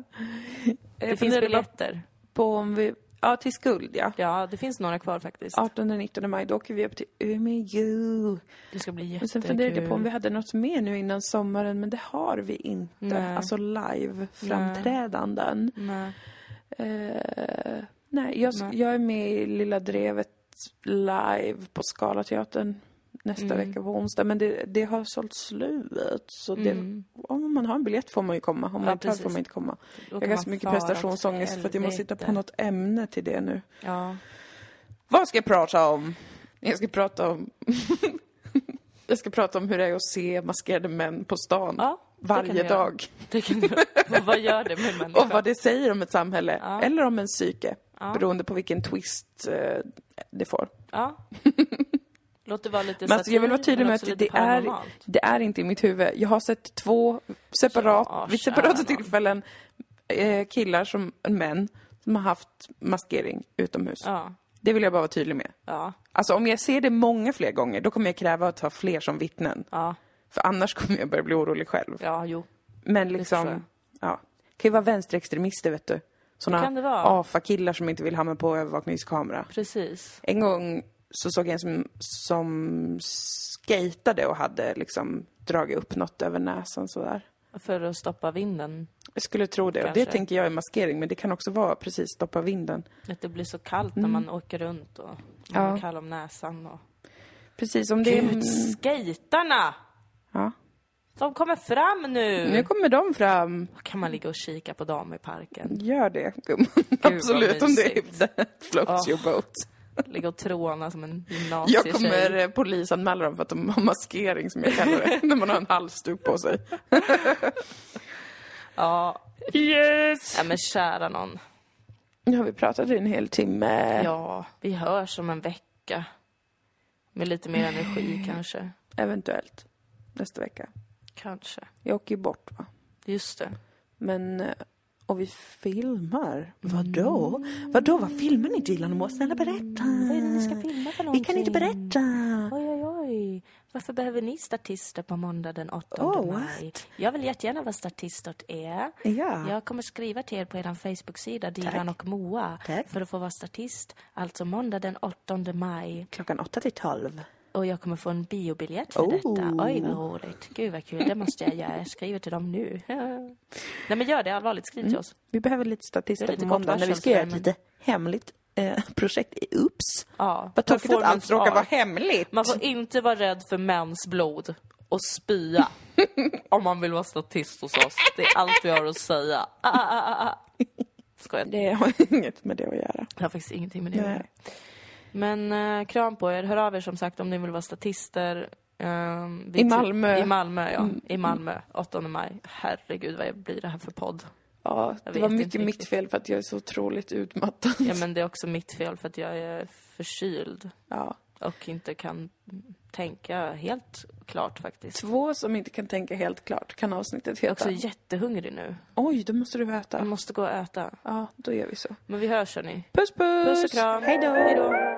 Det finns biljetter. på om vi... Ja, till Skuld ja. Ja, det finns några kvar faktiskt. 18-19 maj, då åker vi upp till Umeå. Det ska bli Men sen funderade jag på om jättekul. vi hade något mer nu innan sommaren, men det har vi inte. Nej. Alltså live-framträdanden. Nej. Eh, nej, jag, Nej. jag är med i Lilla Drevet live på Scalateatern nästa Mm. vecka på onsdag. Men det, det har sålt slut. Så det, Mm. om man har en biljett får man ju komma. Om man Ja, inte precis. får man inte komma. Jag har ganska man mycket prestationsångest för att jag måste hitta på något ämne till det nu. Ja. Vad ska jag prata om? Jag ska prata om... jag ska prata om hur det är att se maskerade män på stan. Ja, varje dag. Vad gör det med människan? Och vad det säger om ett samhälle. Ja. Eller om en psyke. Ja. Beroende på vilken twist eh, det får. Ja. Låt det vara lite Men alltså, jag vill vara tydlig med att det är, det är inte i mitt huvud. Jag har sett två separat, Ja, vid separata tillfällen eh, killar som män som har haft maskering utomhus. Ja, Det vill jag bara vara tydlig med. ja, Alltså om jag ser det många fler gånger, då kommer jag kräva att ha fler som vittnen. ja, För annars kommer jag börja bli orolig själv. ja, jo. Men liksom, ja. kan ju vara vänsterextremister vet du. det Såna. AFA-killar som inte vill ha med på övervakningskamera. Precis. En gång så såg jag en som, som skatade och hade liksom dragit upp något över näsan sådär. För att stoppa vinden. Jag skulle tro det. Och det tänker jag är maskering, men det kan också vara precis stoppa vinden. Att det blir så kallt när man åker runt och man Mm. Ja. är kall om näsan. Och... Precis om det är... Gud, skejtarna! Ja. De kommer fram nu! Nu kommer de fram. kan man ligga och kika på dem i parken. Gör det, gumman. Absolut, om det är that floats Åh. your boat. Ligga och tråna som en Jag gymnasietjej. kommer eh, polisanmäla dem för att de har maskering, som jag kallar det. när man har en halsduk på sig. Ja, Yes! ja, men kära någon. Nu har vi pratat i en hel timme. Ja, vi hörs om en vecka. Med lite mer energi kanske. Eventuellt. Nästa vecka. Kanske. Jag åker ju bort, va. Just det. Men... Och vi filmar. Vadå? Vadå, vad filmar ni Dilan och Moa? Snälla berätta. Vad är det ni ska filma för Vi kan inte någonting? berätta. Oj, oj, oj. Varför behöver ni statister på måndag den 8 Oh, maj? Jag vill jättegärna vara statist åt er. Ja. Jag kommer skriva till er på er Facebook-sida, Dilan och Moa, Tack. för att få vara statist. Alltså måndag den 8 maj. Klockan åtta till tolv. Och jag kommer få en biobiljett för Oh. detta. Oj, vad roligt. Gud, vad kul. Det måste jag göra. Jag skriver till dem nu. Nej, men gör det allvarligt. Skriv till oss. Vi behöver lite statister på måndag när vi ska göra ett lite hemligt eh, projekt. Oops! Ja. Vad tråkigt att allt råkar vara hemligt. Man får inte vara rädd för mäns blod och spya om man vill vara statist hos oss. Det är allt vi har att säga. Ah, ah, ah, ah. Skojar. Det har inget med det att göra. Det har faktiskt ingenting med det att göra. Men eh, kram på er. Hör av er som sagt om ni vill vara statister. Vi I Malmö. I Malmö, ja. I Malmö, 8 maj. Herregud, vad blir det här för podd? Ja, Jag det var mycket mitt fel för att jag är så otroligt utmattad. Ja, men det är också mitt fel för att jag är förkyld Ja. och inte kan tänka helt klart faktiskt. Två som inte kan tänka helt klart kan avsnittet Jag är heta. också jättehungrig nu. Oj, då måste du Jag äta. måste gå och äta. Ja, då gör vi så. Men vi hörs hörni. Puss puss! Puss och kram. Hej då.